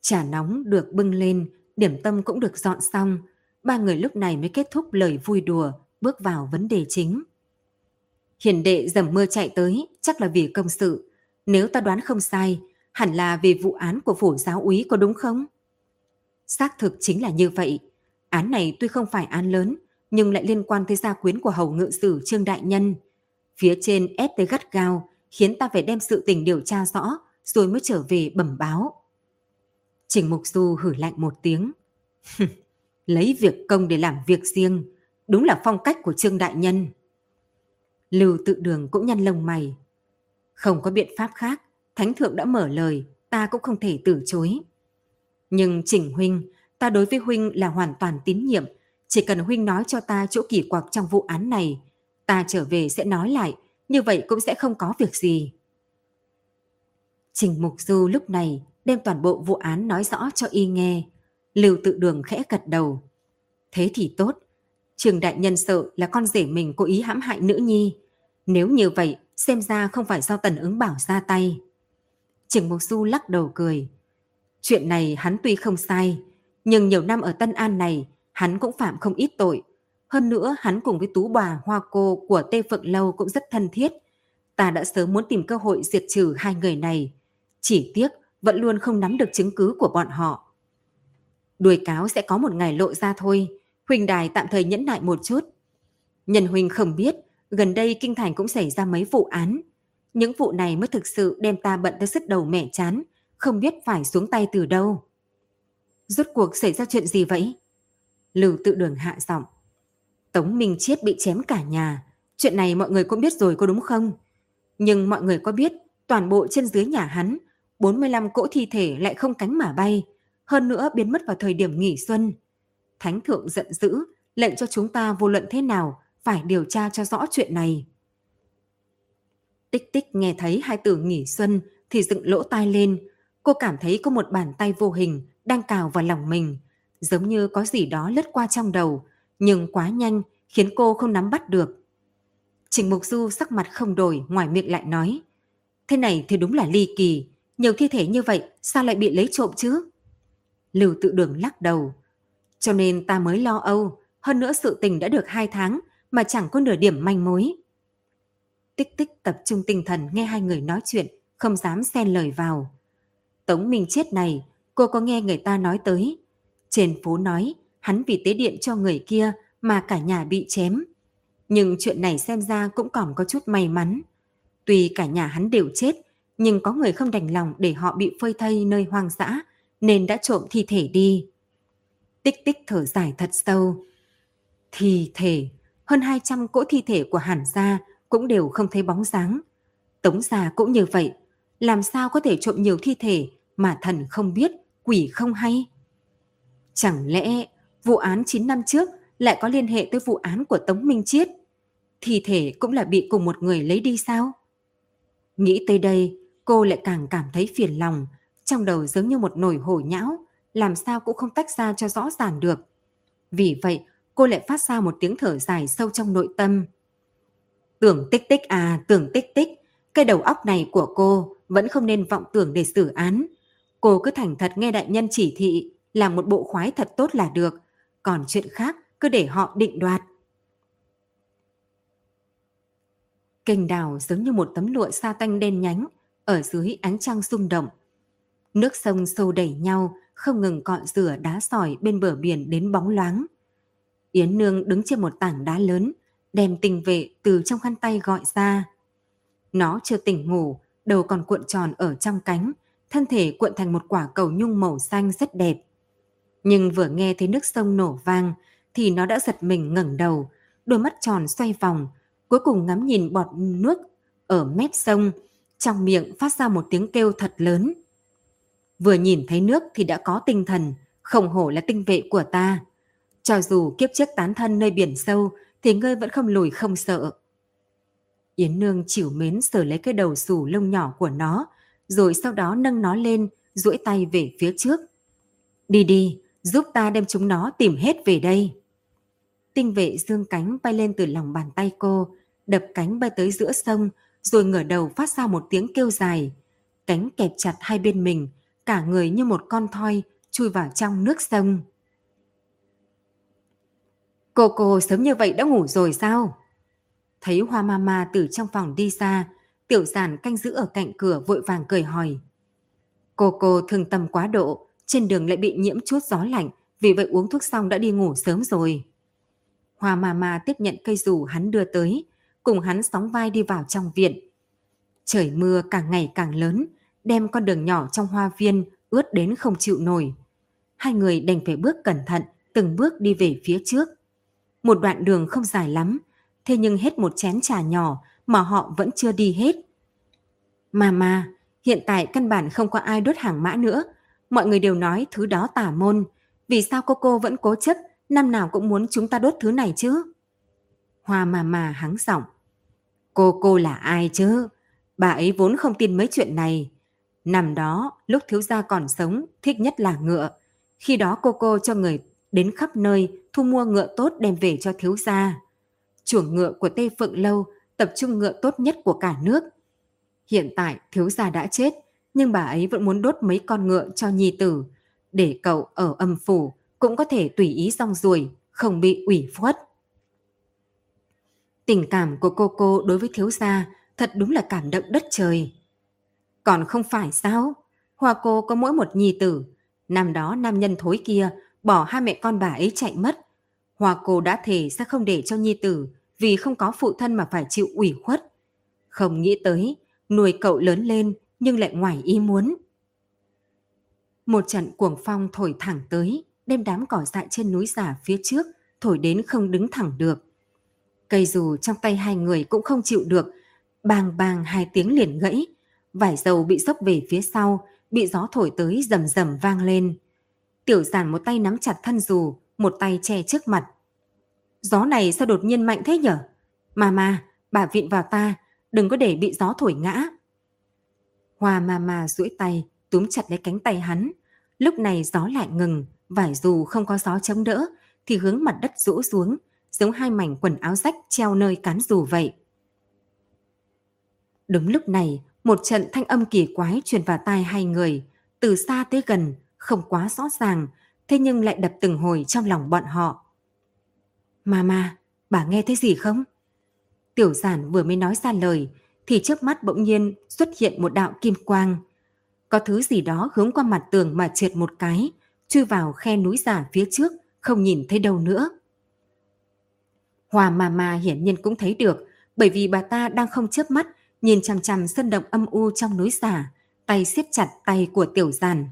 Trà nóng được bưng lên, điểm tâm cũng được dọn xong. Ba người lúc này mới kết thúc lời vui đùa, bước vào vấn đề chính. Hiền đệ dầm mưa chạy tới, chắc là vì công sự. Nếu ta đoán không sai, hẳn là vì vụ án của phủ giáo úy có đúng không? Xác thực chính là như vậy. Án này tuy không phải án lớn, nhưng lại liên quan tới gia quyến của hầu ngự sử Trương Đại Nhân. Phía trên ép tới gắt gao, khiến ta phải đem sự tình điều tra rõ, rồi mới trở về bẩm báo. Trình Mục Du hử lạnh một tiếng. Lấy việc công để làm việc riêng, đúng là phong cách của Trương Đại Nhân. Lưu tự đường cũng nhăn lông mày. Không có biện pháp khác, Thánh Thượng đã mở lời, ta cũng không thể từ chối. Nhưng Trình Huynh, ta đối với Huynh là hoàn toàn tín nhiệm. Chỉ cần Huynh nói cho ta chỗ kỳ quặc trong vụ án này, ta trở về sẽ nói lại, như vậy cũng sẽ không có việc gì. Trình Mục Du lúc này đem toàn bộ vụ án nói rõ cho y nghe. Lưu tự đường khẽ gật đầu. Thế thì tốt. Trường đại nhân sợ là con rể mình cố ý hãm hại nữ nhi. Nếu như vậy, xem ra không phải do tần ứng bảo ra tay. Trường Mục Du lắc đầu cười. Chuyện này hắn tuy không sai, nhưng nhiều năm ở Tân An này, hắn cũng phạm không ít tội. Hơn nữa, hắn cùng với tú bà Hoa Cô của Tê Phượng Lâu cũng rất thân thiết. Ta đã sớm muốn tìm cơ hội diệt trừ hai người này. Chỉ tiếc, vẫn luôn không nắm được chứng cứ của bọn họ. Đuổi cáo sẽ có một ngày lộ ra thôi. Huỳnh Đài tạm thời nhẫn nại một chút. Nhân Huỳnh không biết, gần đây Kinh Thành cũng xảy ra mấy vụ án. Những vụ này mới thực sự đem ta bận tới sức đầu mẹ chán, không biết phải xuống tay từ đâu. Rốt cuộc xảy ra chuyện gì vậy? Lưu tự đường hạ giọng. Tống Minh Chiết bị chém cả nhà. Chuyện này mọi người cũng biết rồi có đúng không? Nhưng mọi người có biết toàn bộ trên dưới nhà hắn 45 cỗ thi thể lại không cánh mà bay, hơn nữa biến mất vào thời điểm nghỉ xuân. Thánh thượng giận dữ, lệnh cho chúng ta vô luận thế nào phải điều tra cho rõ chuyện này. Tích tích nghe thấy hai từ nghỉ xuân thì dựng lỗ tai lên, cô cảm thấy có một bàn tay vô hình đang cào vào lòng mình, giống như có gì đó lướt qua trong đầu, nhưng quá nhanh khiến cô không nắm bắt được. Trình Mục Du sắc mặt không đổi, ngoài miệng lại nói, thế này thì đúng là ly kỳ, nhiều thi thể như vậy sao lại bị lấy trộm chứ? Lưu tự đường lắc đầu. Cho nên ta mới lo âu, hơn nữa sự tình đã được hai tháng mà chẳng có nửa điểm manh mối tích tích tập trung tinh thần nghe hai người nói chuyện, không dám xen lời vào. Tống Minh Chết này, cô có nghe người ta nói tới. Trên phố nói, hắn vì tế điện cho người kia mà cả nhà bị chém. Nhưng chuyện này xem ra cũng còn có chút may mắn. Tuy cả nhà hắn đều chết, nhưng có người không đành lòng để họ bị phơi thây nơi hoang dã, nên đã trộm thi thể đi. Tích tích thở dài thật sâu. Thi thể, hơn 200 cỗ thi thể của hàn gia cũng đều không thấy bóng dáng. Tống gia cũng như vậy, làm sao có thể trộm nhiều thi thể mà thần không biết, quỷ không hay? Chẳng lẽ vụ án 9 năm trước lại có liên hệ tới vụ án của Tống Minh Chiết? Thi thể cũng là bị cùng một người lấy đi sao? Nghĩ tới đây, cô lại càng cảm thấy phiền lòng, trong đầu giống như một nồi hổ nhão, làm sao cũng không tách ra cho rõ ràng được. Vì vậy, cô lại phát ra một tiếng thở dài sâu trong nội tâm. Tưởng tích tích à, tưởng tích tích, cái đầu óc này của cô vẫn không nên vọng tưởng để xử án. Cô cứ thành thật nghe đại nhân chỉ thị, làm một bộ khoái thật tốt là được, còn chuyện khác cứ để họ định đoạt. Kênh đào giống như một tấm lụa sa tanh đen nhánh, ở dưới ánh trăng rung động. Nước sông sâu đẩy nhau, không ngừng cọ rửa đá sỏi bên bờ biển đến bóng loáng. Yến Nương đứng trên một tảng đá lớn, đem tình vệ từ trong khăn tay gọi ra. Nó chưa tỉnh ngủ, đầu còn cuộn tròn ở trong cánh, thân thể cuộn thành một quả cầu nhung màu xanh rất đẹp. Nhưng vừa nghe thấy nước sông nổ vang, thì nó đã giật mình ngẩng đầu, đôi mắt tròn xoay vòng, cuối cùng ngắm nhìn bọt nước ở mép sông, trong miệng phát ra một tiếng kêu thật lớn. Vừa nhìn thấy nước thì đã có tinh thần, không hổ là tinh vệ của ta. Cho dù kiếp trước tán thân nơi biển sâu thì ngươi vẫn không lùi không sợ. Yến Nương chịu mến sờ lấy cái đầu xù lông nhỏ của nó, rồi sau đó nâng nó lên, duỗi tay về phía trước. Đi đi, giúp ta đem chúng nó tìm hết về đây. Tinh vệ dương cánh bay lên từ lòng bàn tay cô, đập cánh bay tới giữa sông, rồi ngửa đầu phát ra một tiếng kêu dài. Cánh kẹp chặt hai bên mình, cả người như một con thoi chui vào trong nước sông. Cô cô sớm như vậy đã ngủ rồi sao? Thấy hoa mama từ trong phòng đi ra, tiểu giản canh giữ ở cạnh cửa vội vàng cười hỏi. Cô cô thương tâm quá độ, trên đường lại bị nhiễm chút gió lạnh, vì vậy uống thuốc xong đã đi ngủ sớm rồi. Hoa mama tiếp nhận cây dù hắn đưa tới, cùng hắn sóng vai đi vào trong viện. Trời mưa càng ngày càng lớn, đem con đường nhỏ trong hoa viên ướt đến không chịu nổi. Hai người đành phải bước cẩn thận, từng bước đi về phía trước. Một đoạn đường không dài lắm, thế nhưng hết một chén trà nhỏ mà họ vẫn chưa đi hết. Mama, hiện tại căn bản không có ai đốt hàng mã nữa. Mọi người đều nói thứ đó tả môn. Vì sao cô cô vẫn cố chấp, năm nào cũng muốn chúng ta đốt thứ này chứ? Hoa Mama hắng giọng. Cô cô là ai chứ? Bà ấy vốn không tin mấy chuyện này. Năm đó, lúc thiếu gia còn sống, thích nhất là ngựa. Khi đó cô cô cho người đến khắp nơi thu mua ngựa tốt đem về cho thiếu gia. Chuồng ngựa của Tây Phượng Lâu tập trung ngựa tốt nhất của cả nước. Hiện tại thiếu gia đã chết, nhưng bà ấy vẫn muốn đốt mấy con ngựa cho nhi tử, để cậu ở âm phủ cũng có thể tùy ý rong ruổi, không bị ủy khuất. Tình cảm của cô cô đối với thiếu gia thật đúng là cảm động đất trời. Còn không phải sao? Hoa cô có mỗi một nhi tử. Năm đó nam nhân thối kia bỏ hai mẹ con bà ấy chạy mất. Hoa cô đã thề sẽ không để cho nhi tử vì không có phụ thân mà phải chịu ủy khuất. Không nghĩ tới, nuôi cậu lớn lên nhưng lại ngoài ý muốn. Một trận cuồng phong thổi thẳng tới, đem đám cỏ dại trên núi giả phía trước, thổi đến không đứng thẳng được. Cây dù trong tay hai người cũng không chịu được, bàng bàng hai tiếng liền gãy, vải dầu bị sốc về phía sau, bị gió thổi tới rầm rầm vang lên. Tiểu giản một tay nắm chặt thân dù, một tay che trước mặt. Gió này sao đột nhiên mạnh thế nhở? Mama, bà vịn vào ta, đừng có để bị gió thổi ngã. Hoa mama duỗi tay, túm chặt lấy cánh tay hắn. Lúc này gió lại ngừng, vải dù không có gió chống đỡ, thì hướng mặt đất rũ xuống, giống hai mảnh quần áo rách treo nơi cán dù vậy. Đúng lúc này, một trận thanh âm kỳ quái truyền vào tai hai người, từ xa tới gần, không quá rõ ràng, thế nhưng lại đập từng hồi trong lòng bọn họ. Mama, bà nghe thấy gì không? Tiểu giản vừa mới nói ra lời, thì trước mắt bỗng nhiên xuất hiện một đạo kim quang. Có thứ gì đó hướng qua mặt tường mà trượt một cái, chui vào khe núi giả phía trước, không nhìn thấy đâu nữa. Hòa mà mà hiển nhiên cũng thấy được, bởi vì bà ta đang không chớp mắt, nhìn chằm chằm sân động âm u trong núi giả, tay siết chặt tay của tiểu giàn.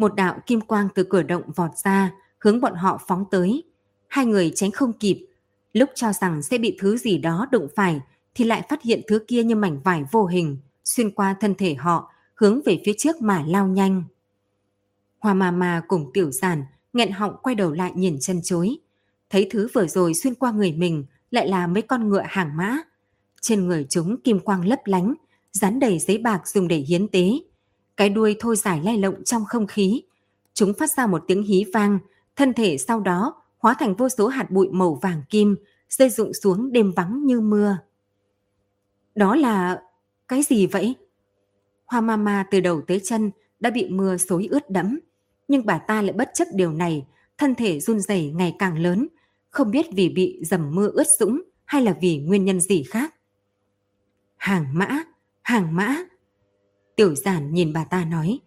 Một đạo kim quang từ cửa động vọt ra, hướng bọn họ phóng tới. Hai người tránh không kịp, lúc cho rằng sẽ bị thứ gì đó đụng phải, thì lại phát hiện thứ kia như mảnh vải vô hình, xuyên qua thân thể họ, hướng về phía trước mà lao nhanh. Hoa mà mà cùng tiểu giản, nghẹn họng quay đầu lại nhìn chân chối. Thấy thứ vừa rồi xuyên qua người mình lại là mấy con ngựa hàng mã. Trên người chúng kim quang lấp lánh, dán đầy giấy bạc dùng để hiến tế. Cái đuôi thôi giải lay lộng trong không khí. Chúng phát ra một tiếng hí vang, thân thể sau đó hóa thành vô số hạt bụi màu vàng kim, rơi rụng xuống đêm vắng như mưa. Đó là... cái gì vậy? Hoa mama từ đầu tới chân đã bị mưa xối ướt đẫm, nhưng bà ta lại bất chấp điều này, thân thể run rẩy ngày càng lớn, không biết vì bị dầm mưa ướt sũng hay là vì nguyên nhân gì khác. Hàng mã, hàng mã. Tiểu giản nhìn bà ta nói,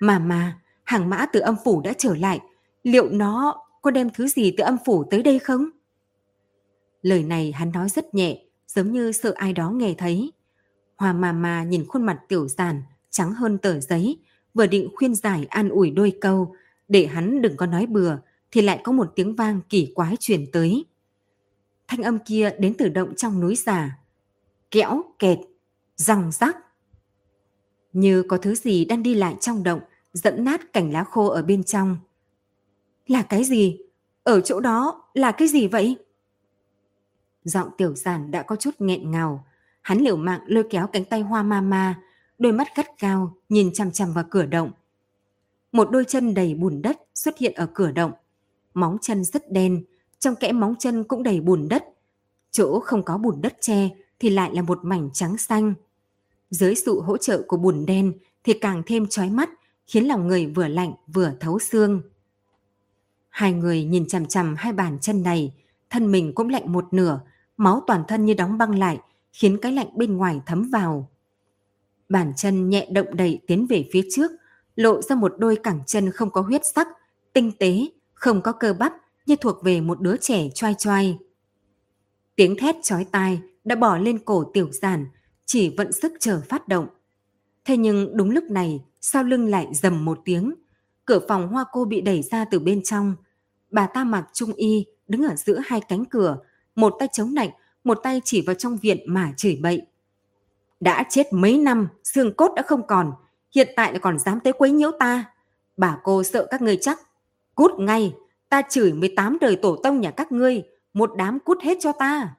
mà mà, hàng mã từ âm phủ đã trở lại, liệu nó có đem thứ gì từ âm phủ tới đây không? Lời này hắn nói rất nhẹ, giống như sợ ai đó nghe thấy. Hòa mà mà nhìn khuôn mặt tiểu giản, trắng hơn tờ giấy, vừa định khuyên giải an ủi đôi câu, để hắn đừng có nói bừa, thì lại có một tiếng vang kỳ quái truyền tới. Thanh âm kia đến từ động trong núi giả. Kẽo, kẹt, răng rắc. Như có thứ gì đang đi lại trong động, dẫn nát cành lá khô ở bên trong. Là cái gì? Ở chỗ đó là cái gì vậy? Giọng tiểu giản đã có chút nghẹn ngào. Hắn liều mạng lôi kéo cánh tay hoa ma ma, đôi mắt gắt cao nhìn chằm chằm vào cửa động. Một đôi chân đầy bùn đất xuất hiện ở cửa động. Móng chân rất đen, trong kẽ móng chân cũng đầy bùn đất. Chỗ không có bùn đất che thì lại là một mảnh trắng xanh. Dưới sự hỗ trợ của bùn đen thì càng thêm chói mắt, khiến lòng người vừa lạnh vừa thấu xương. Hai người nhìn chằm chằm hai bàn chân này, thân mình cũng lạnh một nửa, máu toàn thân như đóng băng lại, khiến cái lạnh bên ngoài thấm vào. Bàn chân nhẹ động đậy tiến về phía trước, lộ ra một đôi cẳng chân không có huyết sắc, tinh tế, không có cơ bắp như thuộc về một đứa trẻ choai choai. Tiếng thét chói tai đã bỏ lên cổ tiểu giản, chỉ vận sức chờ phát động. Thế nhưng đúng lúc này, sau lưng lại dầm một tiếng. Cửa phòng hoa cô bị đẩy ra từ bên trong. Bà ta mặc trung y, đứng ở giữa hai cánh cửa, một tay chống lạnh, một tay chỉ vào trong viện mà chửi bậy. Đã chết mấy năm, xương cốt đã không còn, hiện tại lại còn dám tới quấy nhiễu ta. Bà cô sợ các ngươi chắc. Cút ngay, ta chửi 18 đời tổ tông nhà các ngươi, một đám cút hết cho ta.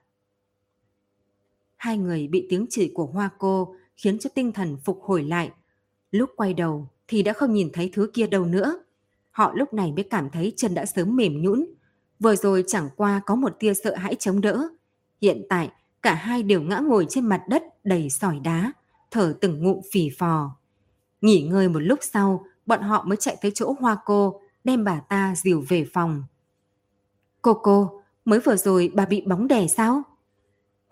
Hai người bị tiếng chửi của hoa cô khiến cho tinh thần phục hồi lại. Lúc quay đầu thì đã không nhìn thấy thứ kia đâu nữa. Họ lúc này mới cảm thấy chân đã sớm mềm nhũn. Vừa rồi chẳng qua có một tia sợ hãi chống đỡ. Hiện tại cả hai đều ngã ngồi trên mặt đất đầy sỏi đá, thở từng ngụm phì phò. Nghỉ ngơi một lúc sau, bọn họ mới chạy tới chỗ hoa cô, đem bà ta dìu về phòng. Cô cô, mới vừa rồi bà bị bóng đè sao?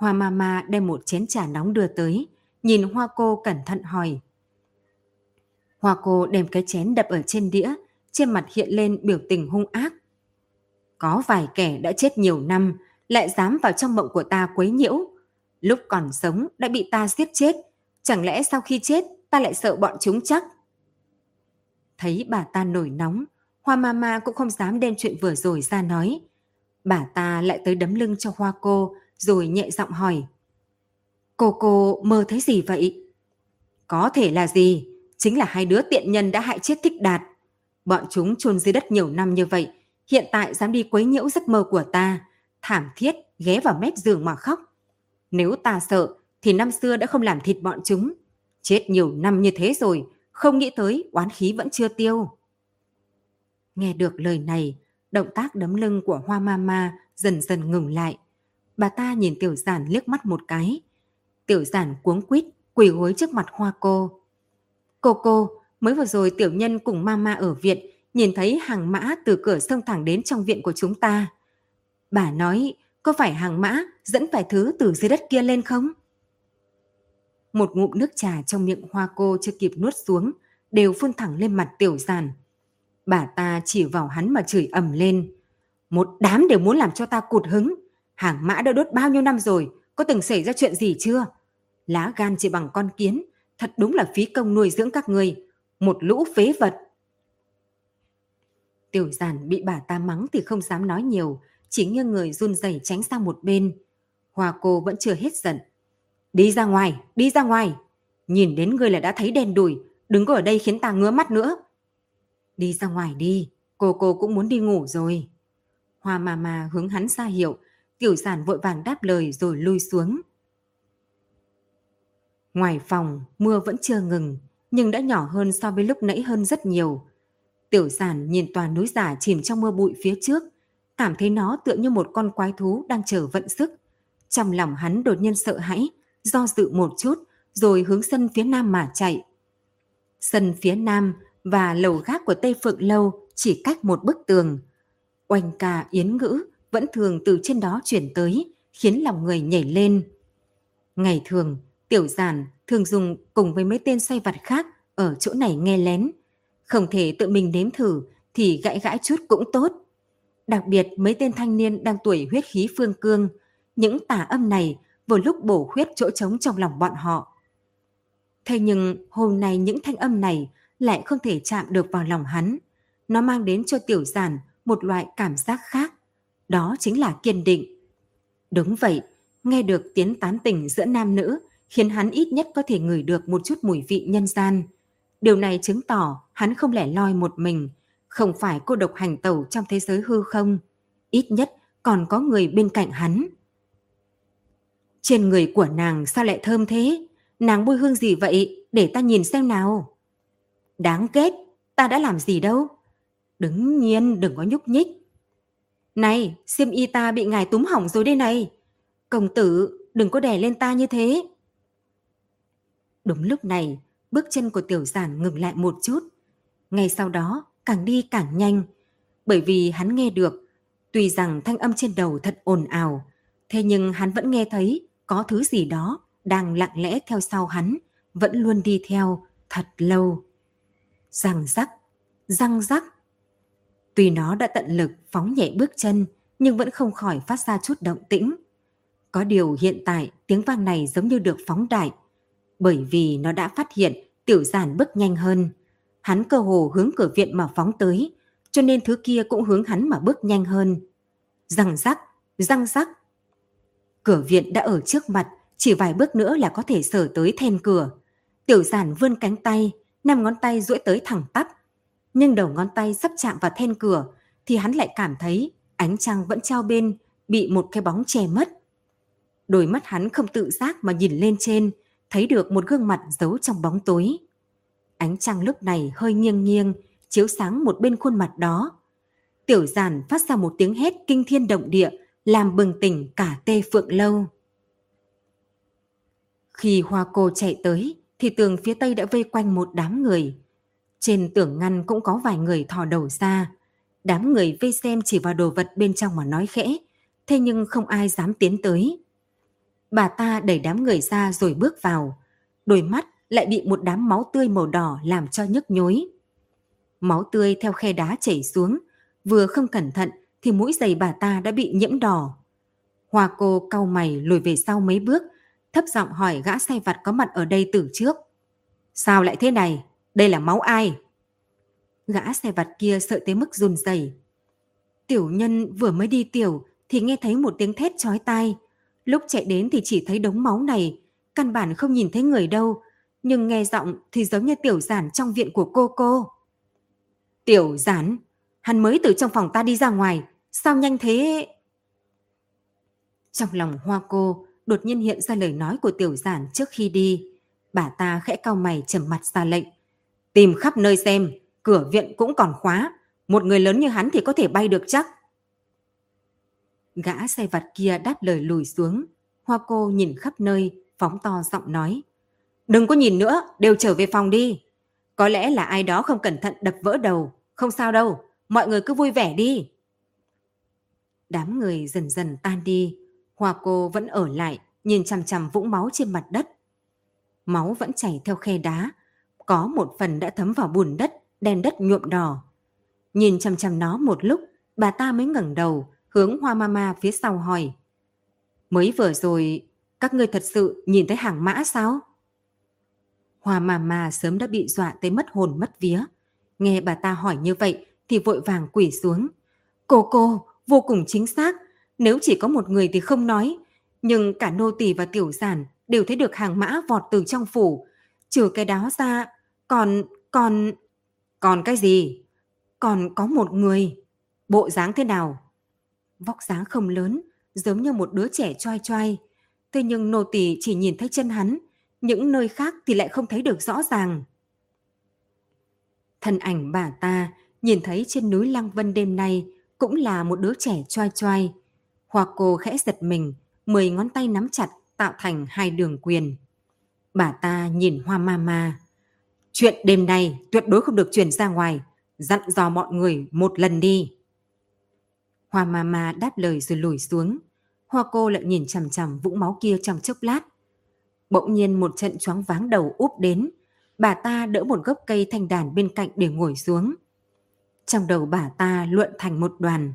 Hoa mama đem một chén trà nóng đưa tới, nhìn hoa cô cẩn thận hỏi. Hoa cô đem cái chén đập ở trên đĩa, trên mặt hiện lên biểu tình hung ác. Có vài kẻ đã chết nhiều năm, lại dám vào trong mộng của ta quấy nhiễu. Lúc còn sống đã bị ta giết chết, chẳng lẽ sau khi chết ta lại sợ bọn chúng chắc? Thấy bà ta nổi nóng, Hoa Mama cũng không dám đem chuyện vừa rồi ra nói. Bà ta lại tới đấm lưng cho Hoa cô, rồi nhẹ giọng hỏi. Cô cô mơ thấy gì vậy? Có thể là gì? Chính là hai đứa tiện nhân đã hại chết thích đạt. Bọn chúng chôn dưới đất nhiều năm như vậy, hiện tại dám đi quấy nhiễu giấc mơ của ta, thảm thiết ghé vào mép giường mà khóc. Nếu ta sợ thì năm xưa đã không làm thịt bọn chúng. Chết nhiều năm như thế rồi, không nghĩ tới oán khí vẫn chưa tiêu. Nghe được lời này, động tác đấm lưng của Hoa Mama dần dần ngừng lại. Bà ta nhìn tiểu giản liếc mắt một cái. Tiểu giản cuống quýt, quỳ gối trước mặt Hoa cô. Cô cô, mới vừa rồi tiểu nhân cùng Mama ở viện, nhìn thấy hàng mã từ cửa sông thẳng đến trong viện của chúng ta. Bà nói, có phải hàng mã dẫn vài thứ từ dưới đất kia lên không? Một ngụm nước trà trong miệng hoa cô chưa kịp nuốt xuống, đều phun thẳng lên mặt tiểu giản. Bà ta chỉ vào hắn mà chửi ầm lên. Một đám đều muốn làm cho ta cụt hứng. Hàng mã đã đốt bao nhiêu năm rồi, có từng xảy ra chuyện gì chưa? Lá gan chỉ bằng con kiến, thật đúng là phí công nuôi dưỡng các người. Một lũ phế vật. Tiểu giản bị bà ta mắng thì không dám nói nhiều, chỉ nghiêng người run rẩy tránh sang một bên. Hoa cô vẫn chưa hết giận. Đi ra ngoài, đi ra ngoài. Nhìn đến ngươi là đã thấy đen đùi, đừng có ở đây khiến ta ngứa mắt nữa. Đi ra ngoài đi, cô cô cũng muốn đi ngủ rồi. Hoa mà mà hướng hắn ra hiệu, tiểu giản vội vàng đáp lời rồi lui xuống. Ngoài phòng, mưa vẫn chưa ngừng, nhưng đã nhỏ hơn so với lúc nãy hơn rất nhiều. Tiểu giản nhìn toàn núi giả chìm trong mưa bụi phía trước, cảm thấy nó tựa như một con quái thú đang chờ vận sức. Trong lòng hắn đột nhiên sợ hãi, do dự một chút, rồi hướng sân phía nam mà chạy. Sân phía nam và lầu gác của Tây Phượng Lâu chỉ cách một bức tường. Oanh ca yến ngữ vẫn thường từ trên đó chuyển tới, khiến lòng người nhảy lên. Ngày thường, tiểu giản thường dùng cùng với mấy tên xoay vặt khác ở chỗ này nghe lén. Không thể tự mình nếm thử thì gãi gãi chút cũng tốt. Đặc biệt mấy tên thanh niên đang tuổi huyết khí phương cương, những tả âm này vừa lúc bổ huyết chỗ trống trong lòng bọn họ. Thế nhưng hôm nay những thanh âm này lại không thể chạm được vào lòng hắn. Nó mang đến cho tiểu giản một loại cảm giác khác. Đó chính là kiên định. Đúng vậy, nghe được tiếng tán tỉnh giữa nam nữ khiến hắn ít nhất có thể ngửi được một chút mùi vị nhân gian. Điều này chứng tỏ hắn không lẻ loi một mình, không phải cô độc hành tẩu trong thế giới hư không. Ít nhất còn có người bên cạnh hắn. Trên người của nàng sao lại thơm thế? Nàng bôi hương gì vậy? Để ta nhìn xem nào. Đáng ghét, ta đã làm gì đâu. Đứng nhiên đừng có nhúc nhích. Này, xiêm y ta bị ngài túm hỏng rồi đây này. Công tử, đừng có đè lên ta như thế. Đúng lúc này, bước chân của tiểu giản ngừng lại một chút. Ngay sau đó, càng đi càng nhanh. Bởi vì hắn nghe được, tuy rằng thanh âm trên đầu thật ồn ào, thế nhưng hắn vẫn nghe thấy có thứ gì đó đang lặng lẽ theo sau hắn, vẫn luôn đi theo thật lâu. Răng rắc, răng rắc. Tuy nó đã tận lực phóng nhẹ bước chân, nhưng vẫn không khỏi phát ra chút động tĩnh. Có điều hiện tại tiếng vang này giống như được phóng đại, bởi vì nó đã phát hiện tiểu giản bước nhanh hơn. Hắn cơ hồ hướng cửa viện mà phóng tới, cho nên thứ kia cũng hướng hắn mà bước nhanh hơn. Răng rắc, răng rắc. Cửa viện đã ở trước mặt, chỉ vài bước nữa là có thể sở tới then cửa. Tiểu giản vươn cánh tay, năm ngón tay duỗi tới thẳng tắp. Nhưng đầu ngón tay sắp chạm vào then cửa, thì hắn lại cảm thấy ánh trăng vẫn trao bên, bị một cái bóng che mất. Đôi mắt hắn không tự giác mà nhìn lên trên, thấy được một gương mặt giấu trong bóng tối. Ánh trăng lúc này hơi nghiêng nghiêng, chiếu sáng một bên khuôn mặt đó. Tiểu giản phát ra một tiếng hét kinh thiên động địa, làm bừng tỉnh cả tê phượng lâu. Khi hoa cô chạy tới, thì tường phía tây đã vây quanh một đám người. Trên tường ngăn cũng có vài người thò đầu ra. Đám người vây xem chỉ vào đồ vật bên trong mà nói khẽ, thế nhưng không ai dám tiến tới. Bà ta đẩy đám người ra rồi bước vào. Đôi mắt lại bị một đám máu tươi màu đỏ làm cho nhức nhối. Máu tươi theo khe đá chảy xuống, vừa không cẩn thận thì mũi giày bà ta đã bị nhiễm đỏ. Hoa cô cau mày lùi về sau mấy bước, thấp giọng hỏi gã say vặt có mặt ở đây từ trước. Sao lại thế này? Đây là máu ai? Gã xe vặt kia sợ tới mức run rẩy. Tiểu nhân vừa mới đi tiểu thì nghe thấy một tiếng thét chói tai. Lúc chạy đến thì chỉ thấy đống máu này, căn bản không nhìn thấy người đâu, nhưng nghe giọng thì giống như tiểu giản trong viện của cô cô. Tiểu giản, hắn mới từ trong phòng ta đi ra ngoài, sao nhanh thế? Trong lòng hoa cô đột nhiên hiện ra lời nói của tiểu giản trước khi đi. Bà ta khẽ cau mày trầm mặt ra lệnh. Tìm khắp nơi xem, cửa viện cũng còn khóa. Một người lớn như hắn thì có thể bay được chắc. Gã xe vặt kia đáp lời lùi xuống. Hoa cô nhìn khắp nơi, phóng to giọng nói. Đừng có nhìn nữa, đều trở về phòng đi. Có lẽ là ai đó không cẩn thận đập vỡ đầu. Không sao đâu, mọi người cứ vui vẻ đi. Đám người dần dần tan đi, Hoa cô vẫn ở lại, nhìn chằm chằm vũng máu trên mặt đất. Máu vẫn chảy theo khe đá, có một phần đã thấm vào bùn đất, đen đất nhuộm đỏ. Nhìn chằm chằm nó một lúc, bà ta mới ngẩng đầu, hướng Hoa Mama phía sau hỏi. Mới vừa rồi, các ngươi thật sự nhìn thấy hàng mã sao? Hoa Mama sớm đã bị dọa tới mất hồn mất vía. Nghe bà ta hỏi như vậy thì vội vàng quỷ xuống. Cô cô, vô cùng chính xác. Nếu chỉ có một người thì không nói. Nhưng cả nô tỳ và tiểu giản đều thấy được hàng mã vọt từ trong phủ. Trừ cái đó ra, còn, còn... Còn cái gì? Còn có một người. Bộ dáng thế nào? Vóc dáng không lớn, giống như một đứa trẻ choai choai. Thế nhưng nô tỳ chỉ nhìn thấy chân hắn, những nơi khác thì lại không thấy được rõ ràng. Thân ảnh bà ta nhìn thấy trên núi Lăng Vân đêm nay cũng là một đứa trẻ choai choai. Hoa cô khẽ giật mình, mười ngón tay nắm chặt tạo thành hai đường quyền. Bà ta nhìn hoa ma ma. Chuyện đêm nay tuyệt đối không được truyền ra ngoài, dặn dò mọi người một lần đi. Hoa ma ma đáp lời rồi lùi xuống. Hoa cô lại nhìn chằm chằm vũng máu kia trong chốc lát. Bỗng nhiên một trận choáng váng đầu úp đến. Bà ta đỡ một gốc cây thanh đàn bên cạnh để ngồi xuống. Trong đầu bà ta luận thành một đoàn.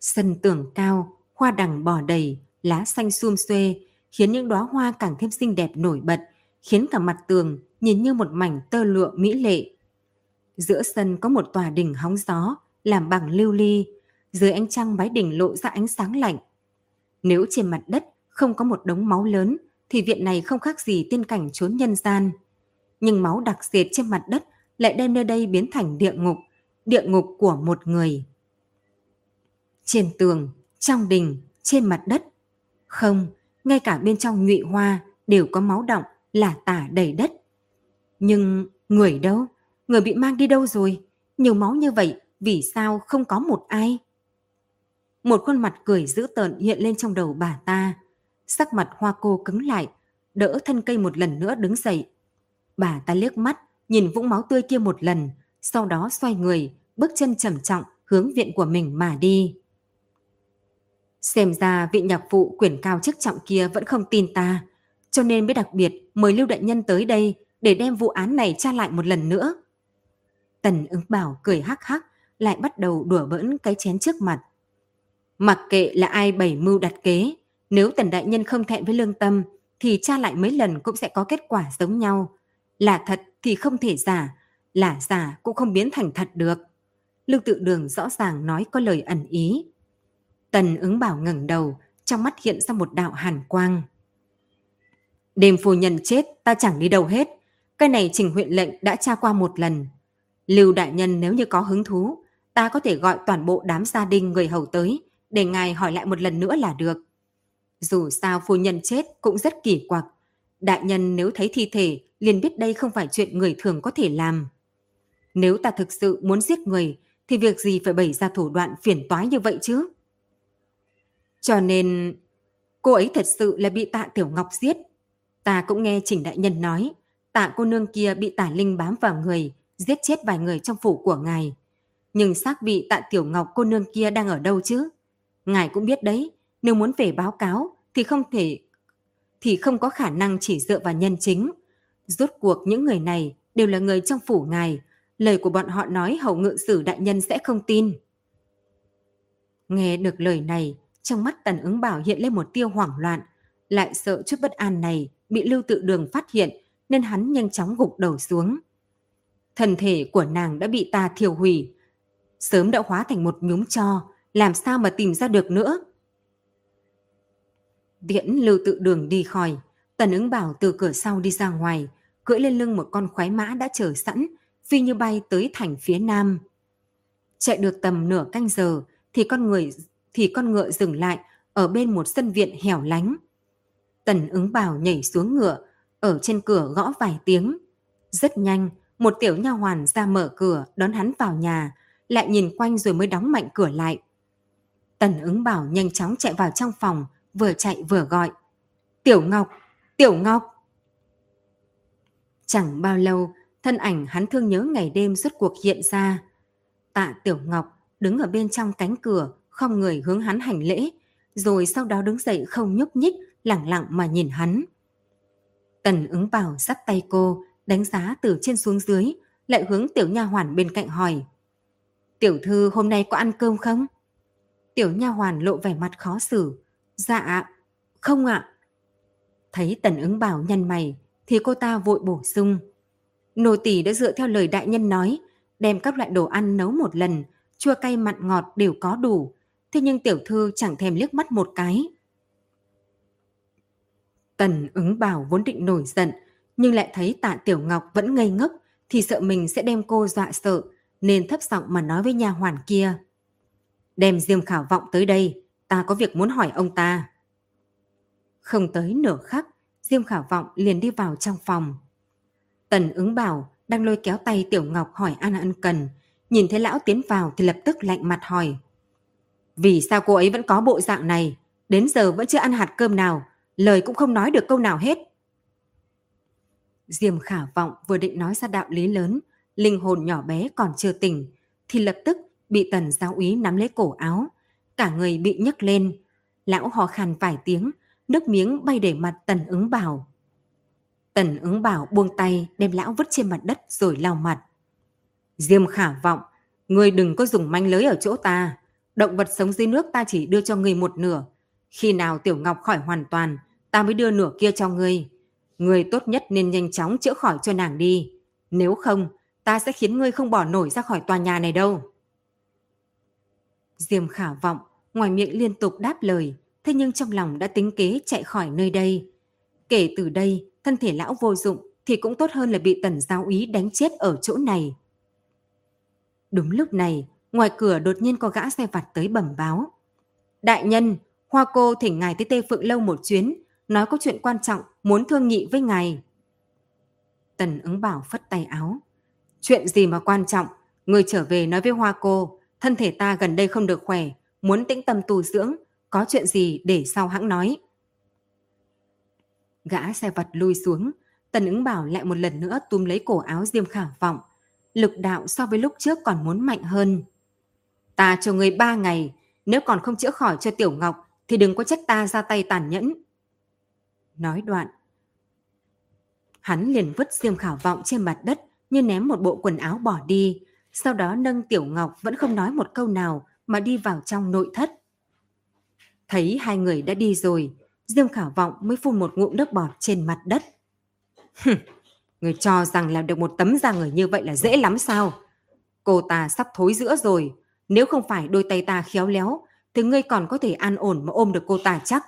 Sân tường cao, hoa đằng bò đầy, lá xanh xum xuê, khiến những đóa hoa càng thêm xinh đẹp nổi bật, khiến cả mặt tường nhìn như một mảnh tơ lụa mỹ lệ. Giữa sân có một tòa đỉnh hóng gió, làm bằng lưu ly, dưới ánh trăng mái đỉnh lộ ra ánh sáng lạnh. Nếu trên mặt đất không có một đống máu lớn, thì viện này không khác gì tiên cảnh trốn nhân gian. Nhưng máu đặc diệt trên mặt đất lại đem nơi đây biến thành địa ngục, địa ngục của một người. Trên tường, trong đình, trên mặt đất. Không, ngay cả bên trong nhụy hoa đều có máu động, là tả đầy đất. Nhưng người đâu? Người bị mang đi đâu rồi? Nhiều máu như vậy, vì sao không có một ai? Một khuôn mặt cười dữ tợn hiện lên trong đầu bà ta. Sắc mặt hoa cô cứng lại, đỡ thân cây một lần nữa đứng dậy. Bà ta liếc mắt, nhìn vũng máu tươi kia một lần, sau đó xoay người, bước chân trầm trọng hướng viện của mình mà đi. Xem ra vị nhạc phụ quyền cao chức trọng kia vẫn không tin ta, cho nên mới đặc biệt mời Lưu Đại Nhân tới đây để đem vụ án này tra lại một lần nữa. Tần ứng bảo cười hắc hắc, lại bắt đầu đùa bỡn cái chén trước mặt. Mặc kệ là ai bày mưu đặt kế, nếu Tần Đại Nhân không thẹn với lương tâm, thì tra lại mấy lần cũng sẽ có kết quả giống nhau. Là thật thì không thể giả, là giả cũng không biến thành thật được. Lưu tự đường rõ ràng nói có lời ẩn ý. Tần ứng bảo ngẩng đầu, trong mắt hiện ra một đạo hàn quang. Đêm phu nhân chết, ta chẳng đi đâu hết. Cái này trình huyện lệnh đã tra qua một lần. Lưu đại nhân nếu như có hứng thú, ta có thể gọi toàn bộ đám gia đình người hầu tới, để ngài hỏi lại một lần nữa là được. Dù sao phu nhân chết cũng rất kỳ quặc. Đại nhân nếu thấy thi thể liền biết đây không phải chuyện người thường có thể làm. Nếu ta thực sự muốn giết người thì việc gì phải bày ra thủ đoạn phiền toái như vậy chứ? Cho nên cô ấy thật sự là bị tạ Tiểu Ngọc giết. Ta cũng nghe Trình Đại Nhân nói tạ cô nương kia bị tả linh bám vào người giết chết vài người trong phủ của ngài. Nhưng xác bị tạ Tiểu Ngọc cô nương kia đang ở đâu chứ? Ngài cũng biết đấy, nếu muốn về báo cáo thì không thể thì không có khả năng chỉ dựa vào nhân chính. Rốt cuộc những người này đều là người trong phủ ngài, lời của bọn họ nói hầu ngự sử đại nhân sẽ không tin. Nghe được lời này, trong mắt tần ứng bảo hiện lên một tiêu hoảng loạn, lại sợ chút bất an này bị lưu tự đường phát hiện nên hắn nhanh chóng gục đầu xuống. Thần thể của nàng đã bị ta thiêu hủy, sớm đã hóa thành một nhúm cho, làm sao mà tìm ra được nữa. Tiễn lưu tự đường đi khỏi, tần ứng bảo từ cửa sau đi ra ngoài, cưỡi lên lưng một con khoái mã đã chờ sẵn, phi như bay tới thành phía nam. Chạy được tầm nửa canh giờ thì con người thì con ngựa dừng lại ở bên một sân viện hẻo lánh. Tần ứng bảo nhảy xuống ngựa, ở trên cửa gõ vài tiếng. Rất nhanh, một tiểu nha hoàn ra mở cửa đón hắn vào nhà, lại nhìn quanh rồi mới đóng mạnh cửa lại. Tần ứng bảo nhanh chóng chạy vào trong phòng, vừa chạy vừa gọi. Tiểu Ngọc! Tiểu Ngọc! Chẳng bao lâu, thân ảnh hắn thương nhớ ngày đêm suốt cuộc hiện ra. Tạ Tiểu Ngọc đứng ở bên trong cánh cửa, không người hướng hắn hành lễ, rồi sau đó đứng dậy không nhúc nhích, lặng lặng mà nhìn hắn. Tần ứng bảo dắt tay cô, đánh giá từ trên xuống dưới, lại hướng tiểu nha hoàn bên cạnh hỏi. Tiểu thư hôm nay có ăn cơm không? Tiểu nha hoàn lộ vẻ mặt khó xử. Dạ, không ạ. Thấy tần ứng bảo nhăn mày, thì cô ta vội bổ sung. Nô tỳ đã dựa theo lời đại nhân nói, đem các loại đồ ăn nấu một lần, chua cay mặn ngọt đều có đủ. Thế nhưng tiểu thư chẳng thèm liếc mắt một cái. Tần ứng bảo vốn định nổi giận, nhưng lại thấy tạ tiểu ngọc vẫn ngây ngốc, thì sợ mình sẽ đem cô dọa sợ, nên thấp giọng mà nói với nhà hoàn kia. Đem Diêm Khảo Vọng tới đây, ta có việc muốn hỏi ông ta. Không tới nửa khắc, Diêm Khảo Vọng liền đi vào trong phòng. Tần ứng bảo đang lôi kéo tay Tiểu Ngọc hỏi An Ân Cần, nhìn thấy lão tiến vào thì lập tức lạnh mặt hỏi. Vì sao cô ấy vẫn có bộ dạng này, đến giờ vẫn chưa ăn hạt cơm nào, lời cũng không nói được câu nào hết. Diêm khả vọng vừa định nói ra đạo lý lớn, linh hồn nhỏ bé còn chưa tỉnh, thì lập tức bị tần giáo úy nắm lấy cổ áo, cả người bị nhấc lên. Lão hò khàn vài tiếng, nước miếng bay để mặt tần ứng bảo. Tần ứng bảo buông tay đem lão vứt trên mặt đất rồi lau mặt. Diêm khả vọng, ngươi đừng có dùng manh lưới ở chỗ ta. Động vật sống dưới nước ta chỉ đưa cho ngươi một nửa. Khi nào Tiểu Ngọc khỏi hoàn toàn, ta mới đưa nửa kia cho ngươi. Ngươi tốt nhất nên nhanh chóng chữa khỏi cho nàng đi. Nếu không, ta sẽ khiến ngươi không bỏ nổi ra khỏi tòa nhà này đâu. Diêm khả vọng, ngoài miệng liên tục đáp lời, thế nhưng trong lòng đã tính kế chạy khỏi nơi đây. Kể từ đây, thân thể lão vô dụng thì cũng tốt hơn là bị tần giáo ý đánh chết ở chỗ này. Đúng lúc này, ngoài cửa đột nhiên có gã xe vặt tới bẩm báo. Đại nhân, Hoa cô thỉnh ngài tới Tê Phượng Lâu một chuyến, nói có chuyện quan trọng, muốn thương nghị với ngài. Tần ứng bảo phất tay áo. Chuyện gì mà quan trọng, người trở về nói với Hoa cô, thân thể ta gần đây không được khỏe, muốn tĩnh tâm tu dưỡng, có chuyện gì để sau hãng nói. Gã xe vật lui xuống, tần ứng bảo lại một lần nữa túm lấy cổ áo diêm khả vọng. Lực đạo so với lúc trước còn muốn mạnh hơn. Ta cho người ba ngày, nếu còn không chữa khỏi cho Tiểu Ngọc thì đừng có trách ta ra tay tàn nhẫn. Nói đoạn, hắn liền vứt diêm khảo vọng trên mặt đất như ném một bộ quần áo bỏ đi, sau đó nâng Tiểu Ngọc vẫn không nói một câu nào mà đi vào trong nội thất. Thấy hai người đã đi rồi, Diêm Khảo Vọng mới phun một ngụm nước bọt trên mặt đất. người cho rằng làm được một tấm da người như vậy là dễ lắm sao? Cô ta sắp thối giữa rồi, nếu không phải đôi tay ta khéo léo, thì ngươi còn có thể an ổn mà ôm được cô ta chắc.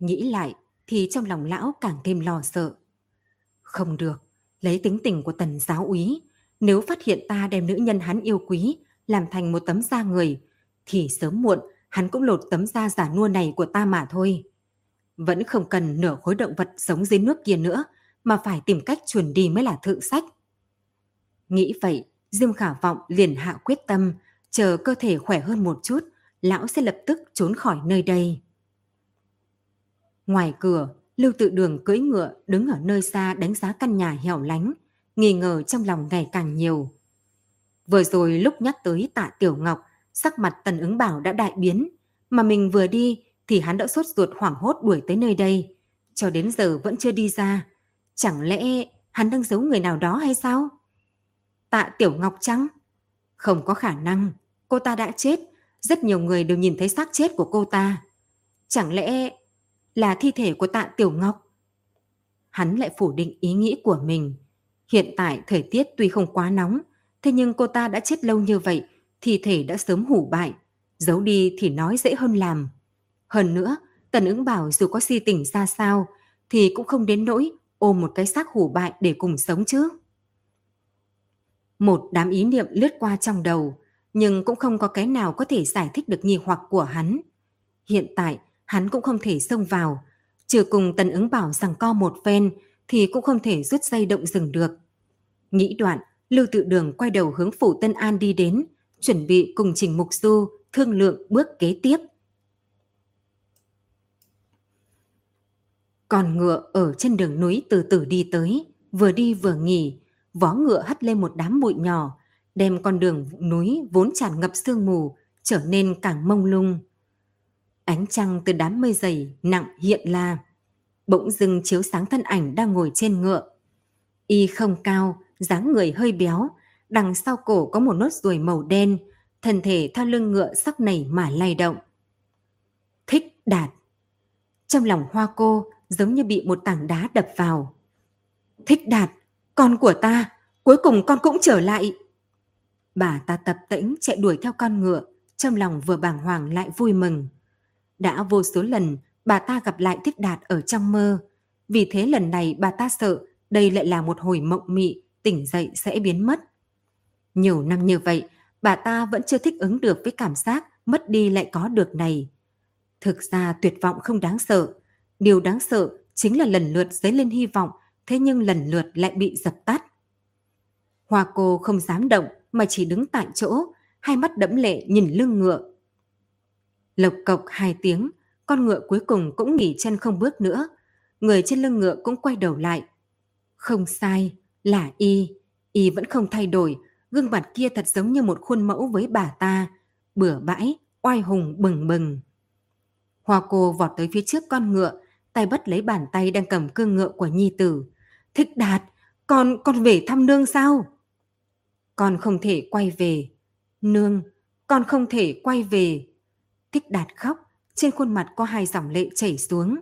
Nghĩ lại thì trong lòng lão càng thêm lo sợ. Không được, lấy tính tình của tần giáo úy, nếu phát hiện ta đem nữ nhân hắn yêu quý làm thành một tấm da người, thì sớm muộn hắn cũng lột tấm da giả nua này của ta mà thôi. Vẫn không cần nửa khối động vật sống dưới nước kia nữa, mà phải tìm cách chuồn đi mới là thượng sách. Nghĩ vậy, Diêm Khả Vọng liền hạ quyết tâm, chờ cơ thể khỏe hơn một chút, lão sẽ lập tức trốn khỏi nơi đây. Ngoài cửa, Lưu Tự Đường cưỡi ngựa đứng ở nơi xa đánh giá căn nhà hẻo lánh, nghi ngờ trong lòng ngày càng nhiều. Vừa rồi lúc nhắc tới tạ Tiểu Ngọc, sắc mặt tần ứng bảo đã đại biến, mà mình vừa đi thì hắn đã sốt ruột hoảng hốt đuổi tới nơi đây, cho đến giờ vẫn chưa đi ra. Chẳng lẽ hắn đang giấu người nào đó hay sao? Tạ Tiểu Ngọc chăng? Không có khả năng, cô ta đã chết, rất nhiều người đều nhìn thấy xác chết của cô ta. Chẳng lẽ là thi thể của tạ Tiểu Ngọc? Hắn lại phủ định ý nghĩ của mình. Hiện tại thời tiết tuy không quá nóng, thế nhưng cô ta đã chết lâu như vậy, thi thể đã sớm hủ bại. Giấu đi thì nói dễ hơn làm. Hơn nữa, Tần ứng bảo dù có si tình ra sao, thì cũng không đến nỗi ôm một cái xác hủ bại để cùng sống chứ. Một đám ý niệm lướt qua trong đầu, nhưng cũng không có cái nào có thể giải thích được nghi hoặc của hắn. Hiện tại, hắn cũng không thể xông vào, trừ cùng tần ứng bảo rằng co một phen thì cũng không thể rút dây động rừng được. Nghĩ đoạn, Lưu Tự Đường quay đầu hướng phủ Tân An đi đến, chuẩn bị cùng Trình Mục Du thương lượng bước kế tiếp. Còn ngựa ở trên đường núi từ từ đi tới, vừa đi vừa nghỉ, vó ngựa hất lên một đám bụi nhỏ, đem con đường núi vốn tràn ngập sương mù, trở nên càng mông lung. Ánh trăng từ đám mây dày nặng hiện la, bỗng dưng chiếu sáng thân ảnh đang ngồi trên ngựa. Y không cao, dáng người hơi béo, đằng sau cổ có một nốt ruồi màu đen, thân thể theo lưng ngựa sắc nảy mà lay động. Thích đạt. Trong lòng hoa cô giống như bị một tảng đá đập vào. Thích đạt, con của ta, cuối cùng con cũng trở lại. Bà ta tập tĩnh chạy đuổi theo con ngựa, trong lòng vừa bàng hoàng lại vui mừng. Đã vô số lần bà ta gặp lại Thích Đạt ở trong mơ, vì thế lần này bà ta sợ đây lại là một hồi mộng mị, tỉnh dậy sẽ biến mất. Nhiều năm như vậy, bà ta vẫn chưa thích ứng được với cảm giác mất đi lại có được này. Thực ra tuyệt vọng không đáng sợ, điều đáng sợ chính là lần lượt dấy lên hy vọng, thế nhưng lần lượt lại bị dập tắt. Hoa cô không dám động mà chỉ đứng tại chỗ, hai mắt đẫm lệ nhìn lưng ngựa. Lộc cộc hai tiếng, con ngựa cuối cùng cũng nghỉ chân không bước nữa. Người trên lưng ngựa cũng quay đầu lại. Không sai, là y. Y vẫn không thay đổi, gương mặt kia thật giống như một khuôn mẫu với bà ta. Bửa bãi, oai hùng bừng bừng. Hoa cô vọt tới phía trước con ngựa, tay bắt lấy bàn tay đang cầm cương ngựa của nhi tử. Thích đạt, con, con về thăm nương sao? Con không thể quay về. Nương, con không thể quay về. Thích đạt khóc, trên khuôn mặt có hai dòng lệ chảy xuống.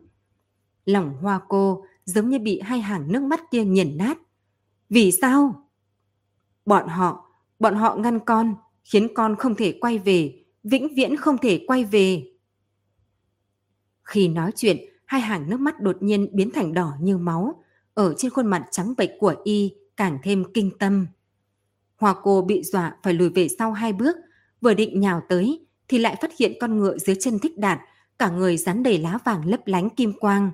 Lòng hoa cô giống như bị hai hàng nước mắt kia nghiền nát. Vì sao? Bọn họ, bọn họ ngăn con, khiến con không thể quay về, vĩnh viễn không thể quay về. Khi nói chuyện, hai hàng nước mắt đột nhiên biến thành đỏ như máu, ở trên khuôn mặt trắng bệch của y càng thêm kinh tâm. Hoa cô bị dọa phải lùi về sau hai bước, vừa định nhào tới thì lại phát hiện con ngựa dưới chân thích đạt, cả người dán đầy lá vàng lấp lánh kim quang.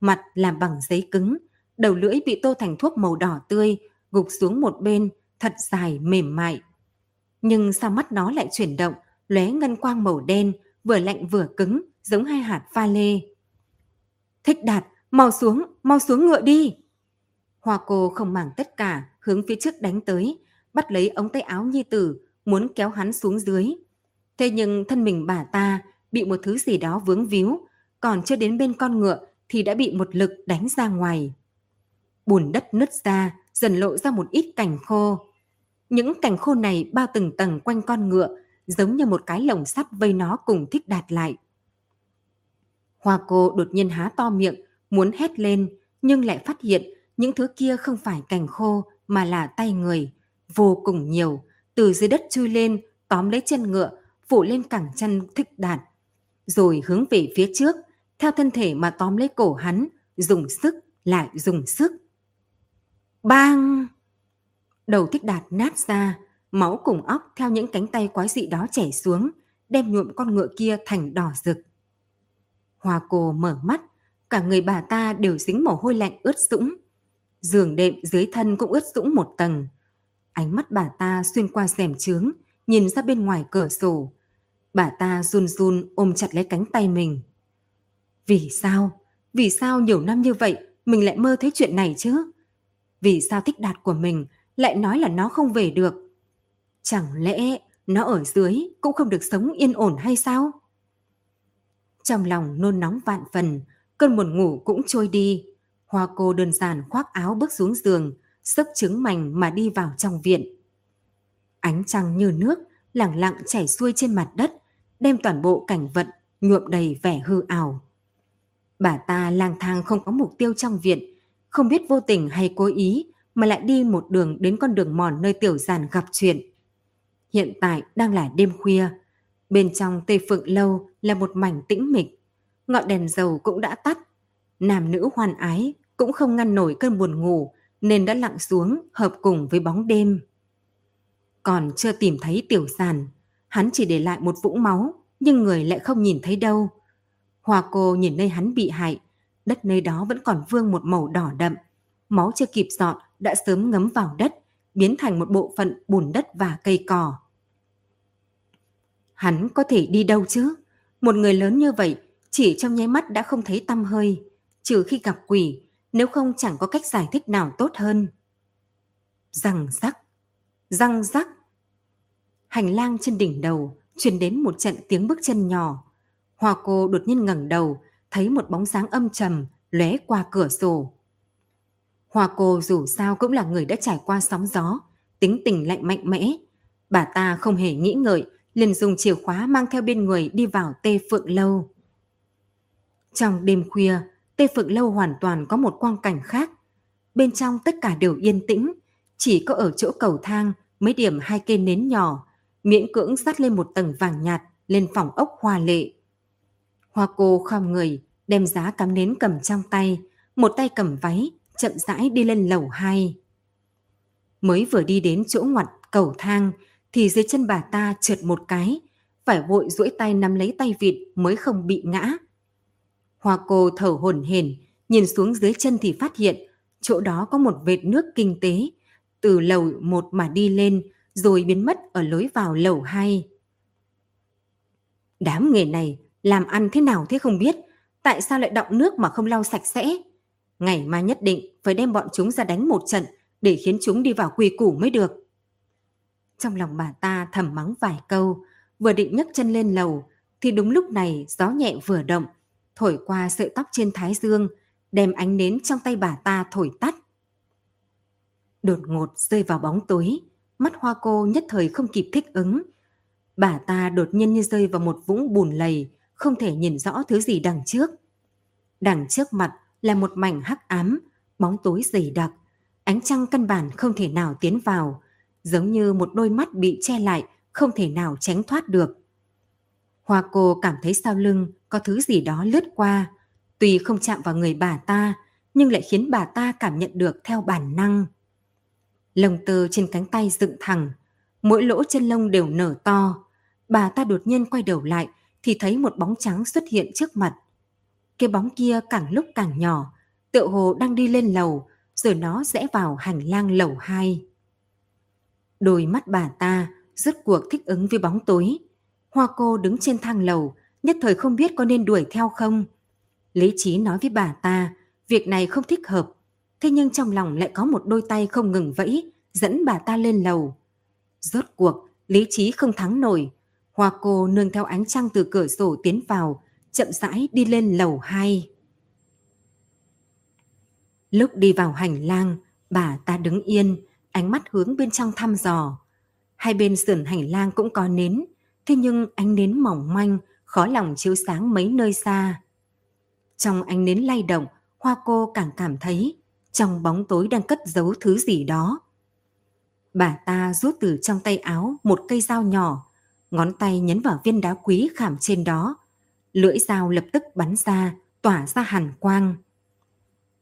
Mặt làm bằng giấy cứng, đầu lưỡi bị tô thành thuốc màu đỏ tươi, gục xuống một bên, thật dài mềm mại. Nhưng sao mắt nó lại chuyển động, lóe ngân quang màu đen, vừa lạnh vừa cứng, giống hai hạt pha lê. Thích đạt, mau xuống, mau xuống ngựa đi. Hoa cô không màng tất cả, hướng phía trước đánh tới, bắt lấy ống tay áo nhi tử, muốn kéo hắn xuống dưới. Thế nhưng thân mình bà ta bị một thứ gì đó vướng víu, còn chưa đến bên con ngựa thì đã bị một lực đánh ra ngoài. Bùn đất nứt ra, dần lộ ra một ít cành khô. Những cành khô này bao từng tầng quanh con ngựa, giống như một cái lồng sắt vây nó cùng thích đạt lại. Hoa cô đột nhiên há to miệng, muốn hét lên, nhưng lại phát hiện những thứ kia không phải cành khô mà là tay người, vô cùng nhiều, từ dưới đất chui lên, tóm lấy chân ngựa, phủ lên cẳng chân thích đạt, rồi hướng về phía trước, theo thân thể mà tóm lấy cổ hắn, dùng sức, lại dùng sức. Bang! Đầu thích đạt nát ra, máu cùng óc theo những cánh tay quái dị đó chảy xuống, đem nhuộm con ngựa kia thành đỏ rực. Hoa cô mở mắt, cả người bà ta đều dính mồ hôi lạnh ướt sũng. Giường đệm dưới thân cũng ướt sũng một tầng. Ánh mắt bà ta xuyên qua rèm trướng, nhìn ra bên ngoài cửa sổ. Bà ta run run ôm chặt lấy cánh tay mình. Vì sao? Vì sao nhiều năm như vậy mình lại mơ thấy chuyện này chứ? Vì sao thích đạt của mình lại nói là nó không về được? Chẳng lẽ nó ở dưới cũng không được sống yên ổn hay sao? Trong lòng nôn nóng vạn phần, cơn buồn ngủ cũng trôi đi. Hoa cô đơn giản khoác áo bước xuống giường, sấp trứng mảnh mà đi vào trong viện. Ánh trăng như nước, lặng lặng chảy xuôi trên mặt đất, đem toàn bộ cảnh vật nhuộm đầy vẻ hư ảo. Bà ta lang thang không có mục tiêu trong viện, không biết vô tình hay cố ý mà lại đi một đường đến con đường mòn nơi tiểu giàn gặp chuyện. Hiện tại đang là đêm khuya, bên trong Tây Phượng Lâu là một mảnh tĩnh mịch, ngọn đèn dầu cũng đã tắt, nam nữ hoan ái cũng không ngăn nổi cơn buồn ngủ nên đã lặng xuống hợp cùng với bóng đêm. Còn chưa tìm thấy tiểu giàn, hắn chỉ để lại một vũng máu, nhưng người lại không nhìn thấy đâu. Hoa cô nhìn nơi hắn bị hại, đất nơi đó vẫn còn vương một màu đỏ đậm. Máu chưa kịp dọn đã sớm ngấm vào đất, biến thành một bộ phận bùn đất và cây cỏ. Hắn có thể đi đâu chứ? Một người lớn như vậy, chỉ trong nháy mắt đã không thấy tâm hơi, trừ khi gặp quỷ, nếu không chẳng có cách giải thích nào tốt hơn. Răng rắc, răng rắc. Hành lang trên đỉnh đầu truyền đến một trận tiếng bước chân nhỏ. Hoa cô đột nhiên ngẩng đầu, thấy một bóng dáng âm trầm lóe qua cửa sổ. Hoa cô dù sao cũng là người đã trải qua sóng gió, tính tình lạnh mạnh mẽ. Bà ta không hề nghĩ ngợi, liền dùng chìa khóa mang theo bên người đi vào tê phượng lâu. Trong đêm khuya, tê phượng lâu hoàn toàn có một quang cảnh khác. Bên trong tất cả đều yên tĩnh, chỉ có ở chỗ cầu thang mấy điểm hai cây nến nhỏ, miễn cưỡng dắt lên một tầng vàng nhạt lên phòng ốc hoa lệ. Hoa cô khom người, đem giá cắm nến cầm trong tay, một tay cầm váy, chậm rãi đi lên lầu hai. Mới vừa đi đến chỗ ngoặt cầu thang thì dưới chân bà ta trượt một cái, phải vội duỗi tay nắm lấy tay vịt mới không bị ngã. Hoa cô thở hổn hển, nhìn xuống dưới chân thì phát hiện chỗ đó có một vệt nước kinh tế, từ lầu một mà đi lên rồi biến mất ở lối vào lầu hai. Đám nghề này làm ăn thế nào thế không biết, tại sao lại đọng nước mà không lau sạch sẽ? Ngày mai nhất định phải đem bọn chúng ra đánh một trận để khiến chúng đi vào quy củ mới được. Trong lòng bà ta thầm mắng vài câu, vừa định nhấc chân lên lầu, thì đúng lúc này gió nhẹ vừa động, thổi qua sợi tóc trên thái dương, đem ánh nến trong tay bà ta thổi tắt. Đột ngột rơi vào bóng tối, mắt hoa cô nhất thời không kịp thích ứng. Bà ta đột nhiên như rơi vào một vũng bùn lầy, không thể nhìn rõ thứ gì đằng trước. Đằng trước mặt là một mảnh hắc ám, bóng tối dày đặc, ánh trăng căn bản không thể nào tiến vào, giống như một đôi mắt bị che lại, không thể nào tránh thoát được. Hoa cô cảm thấy sau lưng có thứ gì đó lướt qua, tuy không chạm vào người bà ta, nhưng lại khiến bà ta cảm nhận được theo bản năng. Lồng tơ trên cánh tay dựng thẳng, mỗi lỗ chân lông đều nở to. Bà ta đột nhiên quay đầu lại thì thấy một bóng trắng xuất hiện trước mặt. Cái bóng kia càng lúc càng nhỏ, tựa hồ đang đi lên lầu, rồi nó rẽ vào hành lang lầu 2. Đôi mắt bà ta rốt cuộc thích ứng với bóng tối. Hoa cô đứng trên thang lầu, nhất thời không biết có nên đuổi theo không. Lý trí nói với bà ta, việc này không thích hợp. Thế nhưng trong lòng lại có một đôi tay không ngừng vẫy, dẫn bà ta lên lầu. Rốt cuộc, lý trí không thắng nổi. Hoa cô nương theo ánh trăng từ cửa sổ tiến vào, chậm rãi đi lên lầu 2. Lúc đi vào hành lang, bà ta đứng yên, ánh mắt hướng bên trong thăm dò. Hai bên sườn hành lang cũng có nến, thế nhưng ánh nến mỏng manh, khó lòng chiếu sáng mấy nơi xa. Trong ánh nến lay động, hoa cô càng cảm thấy trong bóng tối đang cất giấu thứ gì đó. Bà ta rút từ trong tay áo một cây dao nhỏ, ngón tay nhấn vào viên đá quý khảm trên đó. Lưỡi dao lập tức bắn ra, tỏa ra hàn quang.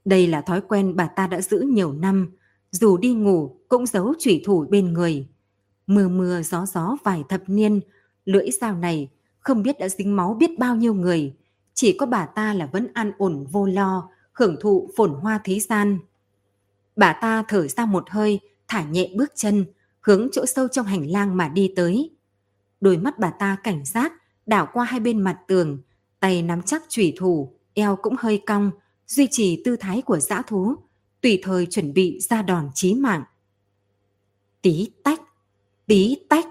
Đây là thói quen bà ta đã giữ nhiều năm, dù đi ngủ cũng giấu chủy thủ bên người. Mưa mưa gió gió vài thập niên, lưỡi dao này không biết đã dính máu biết bao nhiêu người. Chỉ có bà ta là vẫn an ổn vô lo, hưởng thụ phồn hoa thế gian. Bà ta thở ra một hơi, thả nhẹ bước chân, hướng chỗ sâu trong hành lang mà đi tới. Đôi mắt bà ta cảnh giác, đảo qua hai bên mặt tường, tay nắm chắc chủy thủ, eo cũng hơi cong, duy trì tư thái của dã thú, tùy thời chuẩn bị ra đòn chí mạng. Tí tách, tí tách.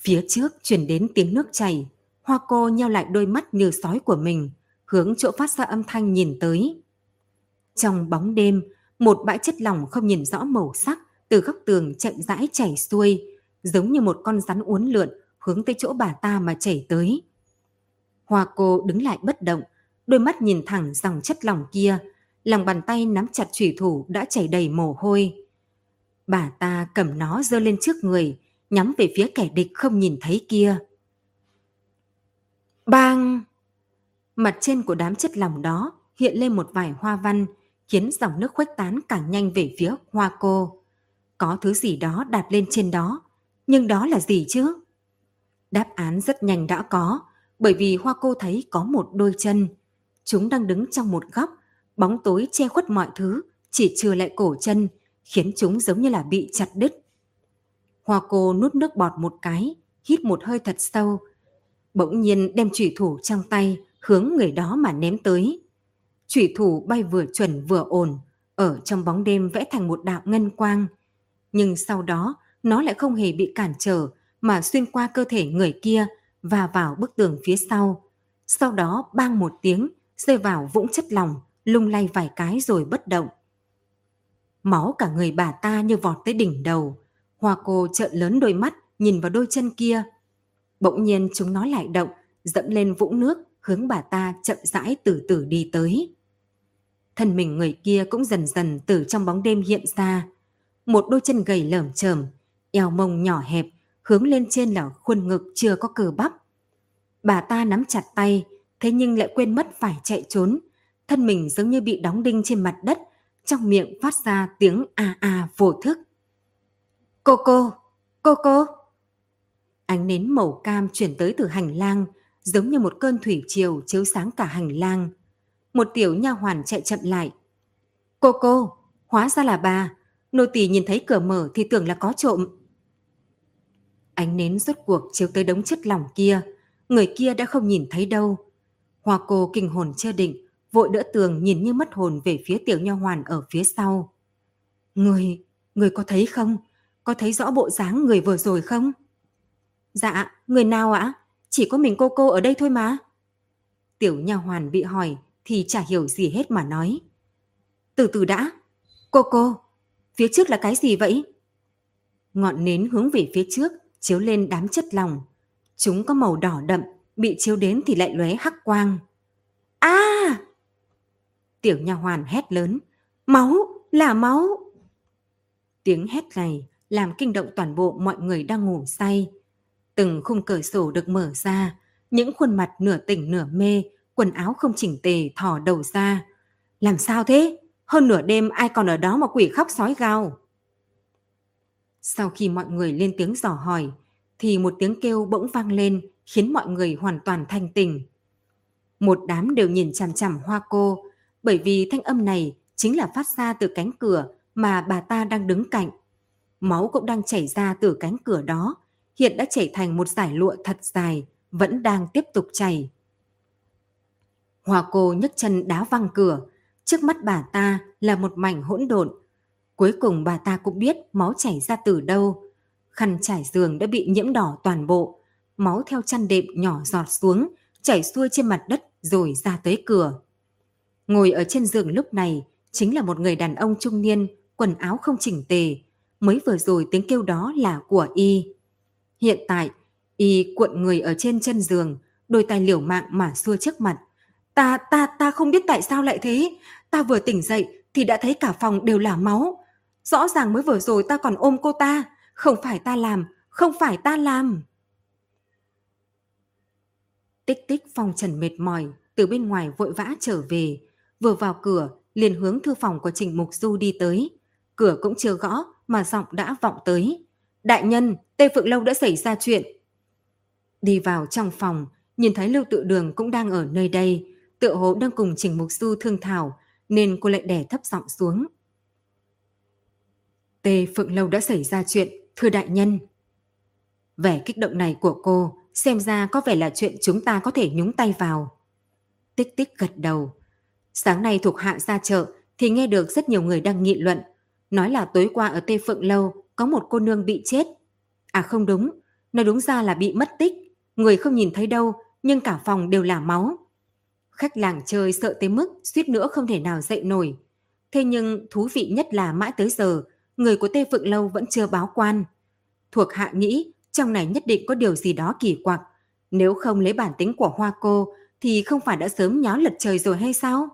Phía trước chuyển đến tiếng nước chảy, hoa cô nheo lại đôi mắt như sói của mình, hướng chỗ phát ra âm thanh nhìn tới. Trong bóng đêm, một bãi chất lỏng không nhìn rõ màu sắc từ góc tường chậm rãi chảy xuôi, giống như một con rắn uốn lượn hướng tới chỗ bà ta mà chảy tới. Hoa cô đứng lại bất động, đôi mắt nhìn thẳng dòng chất lỏng kia, lòng bàn tay nắm chặt thủy thủ đã chảy đầy mồ hôi. Bà ta cầm nó giơ lên trước người, nhắm về phía kẻ địch không nhìn thấy kia. Bang! Mặt trên của đám chất lỏng đó hiện lên một vài hoa văn, khiến dòng nước khuếch tán càng nhanh về phía hoa cô. Có thứ gì đó đặt lên trên đó, nhưng đó là gì chứ? Đáp án rất nhanh đã có, bởi vì hoa cô thấy có một đôi chân. Chúng đang đứng trong một góc, bóng tối che khuất mọi thứ, chỉ trừ lại cổ chân, khiến chúng giống như là bị chặt đứt. Hoa cô nuốt nước bọt một cái, hít một hơi thật sâu. Bỗng nhiên đem chủy thủ trong tay, hướng người đó mà ném tới. Chủy thủ bay vừa chuẩn vừa ổn, ở trong bóng đêm vẽ thành một đạo ngân quang. Nhưng sau đó, nó lại không hề bị cản trở, mà xuyên qua cơ thể người kia và vào bức tường phía sau. Sau đó bang một tiếng, rơi vào vũng chất lỏng, lung lay vài cái rồi bất động. Máu cả người bà ta như vọt tới đỉnh đầu. Hoa cô trợn lớn đôi mắt, nhìn vào đôi chân kia. Bỗng nhiên chúng nó lại động, dẫm lên vũng nước, hướng bà ta chậm rãi từ từ đi tới. Thân mình người kia cũng dần dần từ trong bóng đêm hiện ra. Một đôi chân gầy lởm chởm, eo mông nhỏ hẹp, hướng lên trên là khuôn ngực chưa có cờ bắp. Bà ta nắm chặt tay, thế nhưng lại quên mất phải chạy trốn. Thân mình giống như bị đóng đinh trên mặt đất, trong miệng phát ra tiếng a a vô thức. Cô cô, cô cô. Ánh nến màu cam chuyển tới từ hành lang, giống như một cơn thủy triều chiếu sáng cả hành lang. Một tiểu nha hoàn chạy chậm lại. Cô cô, hóa ra là bà. Nô tỳ nhìn thấy cửa mở thì tưởng là có trộm. Ánh nến rốt cuộc chiếu tới đống chất lỏng kia. Người kia đã không nhìn thấy đâu. Hoa cô kinh hồn chưa định, vội đỡ tường nhìn như mất hồn về phía tiểu nha hoàn ở phía sau. Người, người có thấy không? Có thấy rõ bộ dáng người vừa rồi không? Dạ, người nào ạ? Chỉ có mình cô cô ở đây thôi mà. Tiểu nha hoàn bị hỏi thì chả hiểu gì hết mà nói. Từ từ đã. Cô cô, phía trước là cái gì vậy? Ngọn nến hướng về phía trước, chiếu lên đám chất lòng. Chúng có màu đỏ đậm, bị chiếu đến thì lại lóe hắc quang. A! À! Tiểu nha hoàn hét lớn. Máu! Là máu! Tiếng hét này làm kinh động toàn bộ mọi người đang ngủ say. Từng khung cửa sổ được mở ra, những khuôn mặt nửa tỉnh nửa mê, quần áo không chỉnh tề thò đầu ra. Làm sao thế? Hơn nửa đêm ai còn ở đó mà quỷ khóc sói gào. Sau khi mọi người lên tiếng dò hỏi, thì một tiếng kêu bỗng vang lên khiến mọi người hoàn toàn thanh tỉnh. Một đám đều nhìn chằm chằm hoa cô, bởi vì thanh âm này chính là phát ra từ cánh cửa mà bà ta đang đứng cạnh. Máu cũng đang chảy ra từ cánh cửa đó, hiện đã chảy thành một giải lụa thật dài, vẫn đang tiếp tục chảy. Hòa cô nhấc chân đá văng cửa, trước mắt bà ta là một mảnh hỗn độn. Cuối cùng bà ta cũng biết máu chảy ra từ đâu. Khăn trải giường đã bị nhiễm đỏ toàn bộ, máu theo chăn đệm nhỏ giọt xuống, chảy xuôi trên mặt đất rồi ra tới cửa. Ngồi ở trên giường lúc này chính là một người đàn ông trung niên, quần áo không chỉnh tề. Mới vừa rồi tiếng kêu đó là của y. Hiện tại, y cuộn người ở trên chân giường, đôi tay liều mạng mà xua trước mặt. Ta, ta, ta không biết tại sao lại thế. Ta vừa tỉnh dậy thì đã thấy cả phòng đều là máu. Rõ ràng mới vừa rồi ta còn ôm cô ta. Không phải ta làm, không phải ta làm. Tích tích phòng trần mệt mỏi, từ bên ngoài vội vã trở về. Vừa vào cửa, liền hướng thư phòng của Trình Mục Du đi tới. Cửa cũng chưa gõ mà giọng đã vọng tới. Đại nhân, Tê Phượng Lâu đã xảy ra chuyện. Đi vào trong phòng, nhìn thấy Lưu Tự Đường cũng đang ở nơi đây, tựa hồ đang cùng Trình Mục Du thương thảo, nên cô lại đè thấp giọng xuống. Tê Phượng Lâu đã xảy ra chuyện, thưa đại nhân. Vẻ kích động này của cô xem ra có vẻ là chuyện chúng ta có thể nhúng tay vào. Tích tích gật đầu. Sáng nay thuộc hạ ra chợ thì nghe được rất nhiều người đang nghị luận. Nói là tối qua ở Tê Phượng Lâu có một cô nương bị chết. À không đúng, nói đúng ra là bị mất tích. Người không nhìn thấy đâu nhưng cả phòng đều là máu. Khách làng chơi sợ tới mức suýt nữa không thể nào dậy nổi. Thế nhưng thú vị nhất là mãi tới giờ, người của Tê Phượng Lâu vẫn chưa báo quan. Thuộc hạ nghĩ trong này nhất định có điều gì đó kỳ quặc. Nếu không lấy bản tính của hoa cô thì không phải đã sớm nháo lật trời rồi hay sao?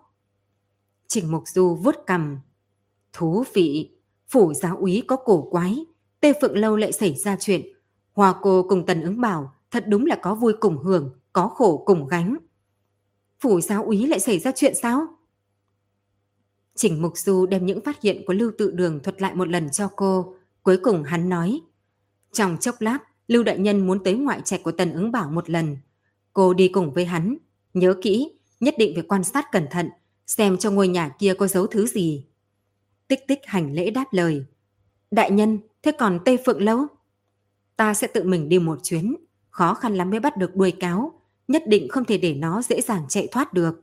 Trình Mục Du vuốt cầm. Thú vị, phủ giáo úy có cổ quái, Tê Phượng Lâu lại xảy ra chuyện. Hoa cô cùng Tần ứng bảo thật đúng là có vui cùng hưởng, có khổ cùng gánh. Phủ giáo úy lại xảy ra chuyện sao? Trình Mục Du đem những phát hiện của Lưu Tự Đường thuật lại một lần cho cô. Cuối cùng hắn nói. Trong chốc lát, Lưu Đại Nhân muốn tới ngoại trạch của Tần ứng bảo một lần. Cô đi cùng với hắn. Nhớ kỹ, nhất định phải quan sát cẩn thận, xem cho ngôi nhà kia có giấu thứ gì. Tích tích hành lễ đáp lời. Đại nhân, thế còn Tây Phượng Lâu? Ta sẽ tự mình đi một chuyến, khó khăn lắm mới bắt được đuôi cáo, nhất định không thể để nó dễ dàng chạy thoát được.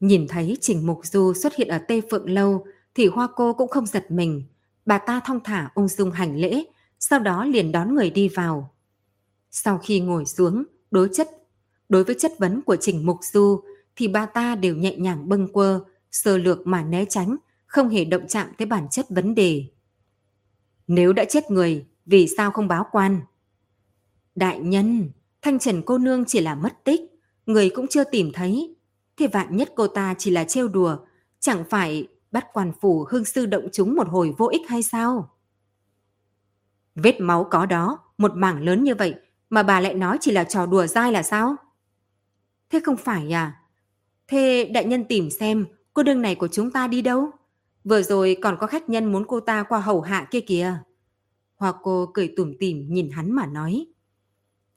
Nhìn thấy Trình Mục Du xuất hiện ở Tây Phượng Lâu thì Hoa Cô cũng không giật mình. Bà ta thong thả ung dung hành lễ, sau đó liền đón người đi vào. Sau khi ngồi xuống, đối chất đối với chất vấn của Trình Mục Du thì ba ta đều nhẹ nhàng bâng quơ, sơ lược mà né tránh, không hề động chạm tới bản chất vấn đề. Nếu đã chết người, vì sao không báo quan? Đại nhân, Thanh Trần cô nương chỉ là mất tích, người cũng chưa tìm thấy. Thì vạn nhất cô ta chỉ là trêu đùa, chẳng phải bắt quan phủ hương sư động chúng một hồi vô ích hay sao? Vết máu có đó, một mảng lớn như vậy, mà bà lại nói chỉ là trò đùa dai là sao? Thế không phải à? Thế đại nhân tìm xem cô đương này của chúng ta đi đâu? Vừa rồi còn có khách nhân muốn cô ta qua hầu hạ kia kìa. Hoa cô cười tủm tỉm nhìn hắn mà nói.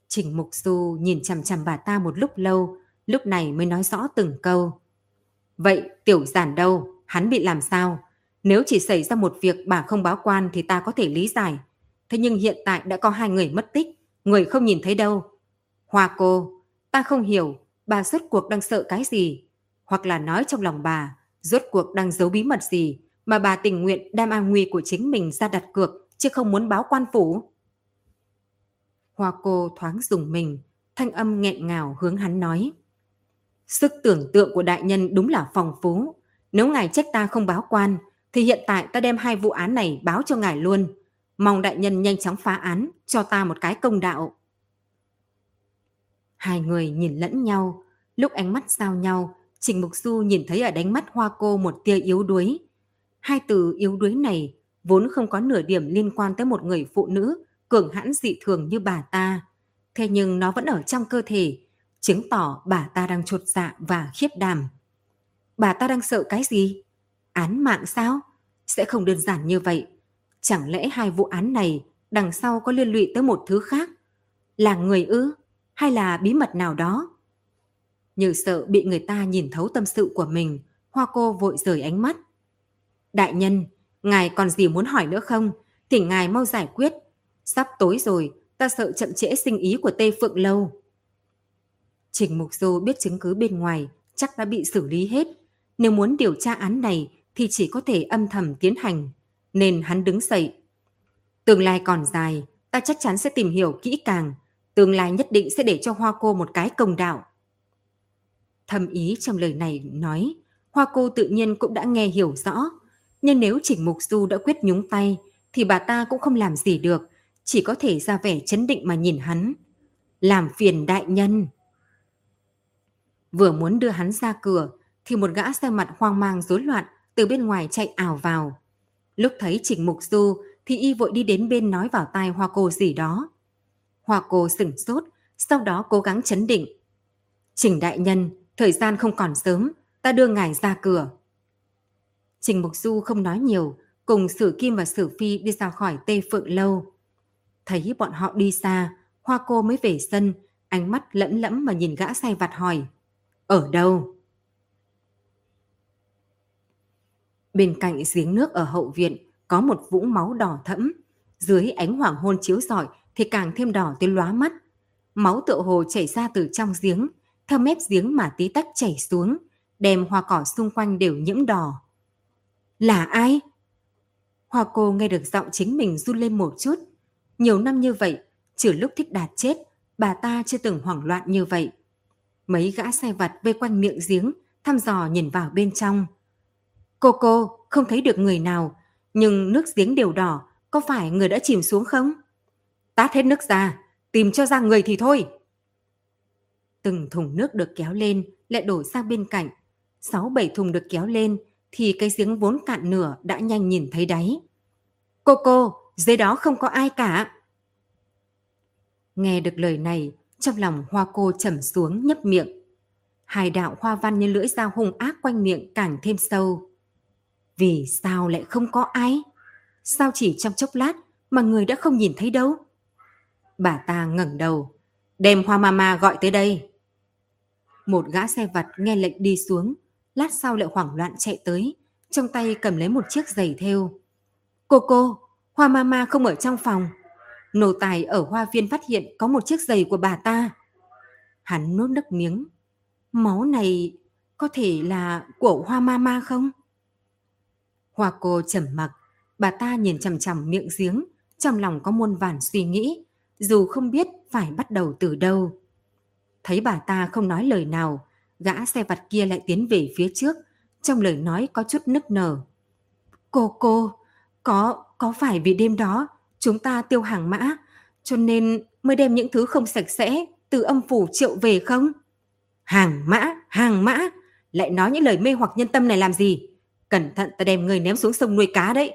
Trình Mục Du nhìn chằm chằm bà ta một lúc lâu, lúc này mới nói rõ từng câu. Vậy tiểu giản đâu? Hắn bị làm sao? Nếu chỉ xảy ra một việc bà không báo quan thì ta có thể lý giải. Thế nhưng hiện tại đã có hai người mất tích, người không nhìn thấy đâu. Hoa cô, ta không hiểu bà suốt cuộc đang sợ cái gì, hoặc là nói trong lòng bà, rốt cuộc đang giấu bí mật gì mà bà tình nguyện đem an nguy của chính mình ra đặt cược chứ không muốn báo quan phủ. Hoa cô thoáng dùng mình, thanh âm nghẹn ngào hướng hắn nói. Sức tưởng tượng của đại nhân đúng là phong phú. Nếu ngài trách ta không báo quan, thì hiện tại ta đem hai vụ án này báo cho ngài luôn. Mong đại nhân nhanh chóng phá án, cho ta một cái công đạo. Hai người nhìn lẫn nhau, lúc ánh mắt giao nhau, Trịnh Mục Du nhìn thấy ở đánh mắt hoa cô một tia yếu đuối. Hai từ yếu đuối này vốn không có nửa điểm liên quan tới một người phụ nữ cường hãn dị thường như bà ta. Thế nhưng nó vẫn ở trong cơ thể, chứng tỏ bà ta đang trột dạ và khiếp đảm. Bà ta đang sợ cái gì? Án mạng sao? Sẽ không đơn giản như vậy. Chẳng lẽ hai vụ án này đằng sau có liên lụy tới một thứ khác? Là người ư? Hay là bí mật nào đó? Như sợ bị người ta nhìn thấu tâm sự của mình, Hoa cô vội rời ánh mắt. Đại nhân, ngài còn gì muốn hỏi nữa không? Thì ngài mau giải quyết. Sắp tối rồi, ta sợ chậm trễ sinh ý của Tê Phượng Lâu. Trình Mục Du biết chứng cứ bên ngoài chắc đã bị xử lý hết. Nếu muốn điều tra án này thì chỉ có thể âm thầm tiến hành. Nên hắn đứng dậy. Tương lai còn dài, ta chắc chắn sẽ tìm hiểu kỹ càng. Tương lai nhất định sẽ để cho Hoa cô một cái công đạo thầm ý trong lời này nói, Hoa cô tự nhiên cũng đã nghe hiểu rõ. Nhưng nếu Trịnh Mục Du đã quyết nhúng tay, thì bà ta cũng không làm gì được, chỉ có thể ra vẻ chấn định mà nhìn hắn. Làm phiền đại nhân. Vừa muốn đưa hắn ra cửa, thì một gã xe mặt hoang mang rối loạn từ bên ngoài chạy ảo vào. Lúc thấy Trịnh Mục Du thì y vội đi đến bên nói vào tai Hoa cô gì đó. Hoa cô sửng sốt, sau đó cố gắng chấn định. Trình đại nhân, thời gian không còn sớm, ta đưa ngài ra cửa. Trình Mục Du không nói nhiều, cùng Sử Kim và Sử Phi đi ra khỏi Tê Phượng Lâu. Thấy bọn họ đi xa, Hoa cô mới về sân, ánh mắt lẫm lẫm mà nhìn gã say vặt hỏi. Ở đâu? Bên cạnh giếng nước ở hậu viện có một vũng máu đỏ thẫm. Dưới ánh hoàng hôn chiếu rọi thì càng thêm đỏ tới lóa mắt. Máu tựa hồ chảy ra từ trong giếng, theo mép giếng mà tí tách chảy xuống, đem hoa cỏ xung quanh đều nhiễm đỏ. Là ai? Hoa cô nghe được giọng chính mình run lên một chút. Nhiều năm như vậy, trừ lúc thích đạt chết, bà ta chưa từng hoảng loạn như vậy. Mấy gã xe vặt vây quanh miệng giếng, thăm dò nhìn vào bên trong. Cô cô, không thấy được người nào, nhưng nước giếng đều đỏ, có phải người đã chìm xuống không? Tát hết nước ra, tìm cho ra người thì thôi. Từng thùng nước được kéo lên, lại đổ sang bên cạnh. Sáu bảy thùng được kéo lên, thì cái giếng vốn cạn nửa đã nhanh nhìn thấy đáy. Cô cô, dưới đó không có ai cả. Nghe được lời này, trong lòng hoa cô trầm xuống nhấp miệng. Hai đạo hoa văn như lưỡi dao hung ác quanh miệng càng thêm sâu. Vì sao lại không có ai? Sao chỉ trong chốc lát mà người đã không nhìn thấy đâu? Bà ta ngẩng đầu, đem hoa mama gọi tới đây. Một gã xe vặt nghe lệnh đi xuống, lát sau lại hoảng loạn chạy tới, trong tay cầm lấy một chiếc giày thêu. Cô cô, hoa mama không ở trong phòng. Nô tài ở hoa viên phát hiện có một chiếc giày của bà ta. Hắn nuốt nước miếng. Máu này có thể là của hoa mama không? Hoa cô trầm mặc, bà ta nhìn chằm chằm miệng giếng, trong lòng có muôn vàn suy nghĩ, dù không biết phải bắt đầu từ đâu. Thấy bà ta không nói lời nào, gã xe vặt kia lại tiến về phía trước, trong lời nói có chút nức nở. Cô cô, có, có phải vì đêm đó chúng ta tiêu hàng mã, cho nên mới đem những thứ không sạch sẽ từ âm phủ triệu về không? Hàng mã, hàng mã, lại nói những lời mê hoặc nhân tâm này làm gì? Cẩn thận ta đem người ném xuống sông nuôi cá đấy.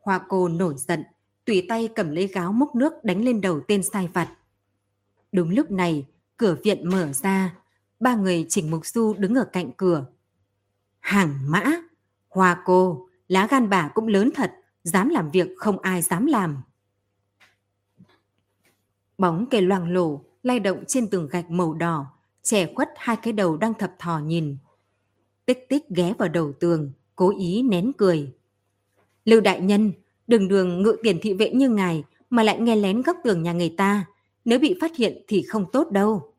Hoa cô nổi giận, tùy tay cầm lấy gáo múc nước đánh lên đầu tên sai vặt. Đúng lúc này, cửa viện mở ra, ba người chỉnh mục du đứng ở cạnh cửa. Hàng mã, hoa cô, lá gan bà cũng lớn thật, dám làm việc không ai dám làm. Bóng cây loang lổ, lay động trên tường gạch màu đỏ, trẻ khuất hai cái đầu đang thập thò nhìn. Tích tích ghé vào đầu tường, cố ý nén cười. Lưu đại nhân, đường đường ngự tiền thị vệ như ngài mà lại nghe lén góc tường nhà người ta. Nếu bị phát hiện thì không tốt đâu.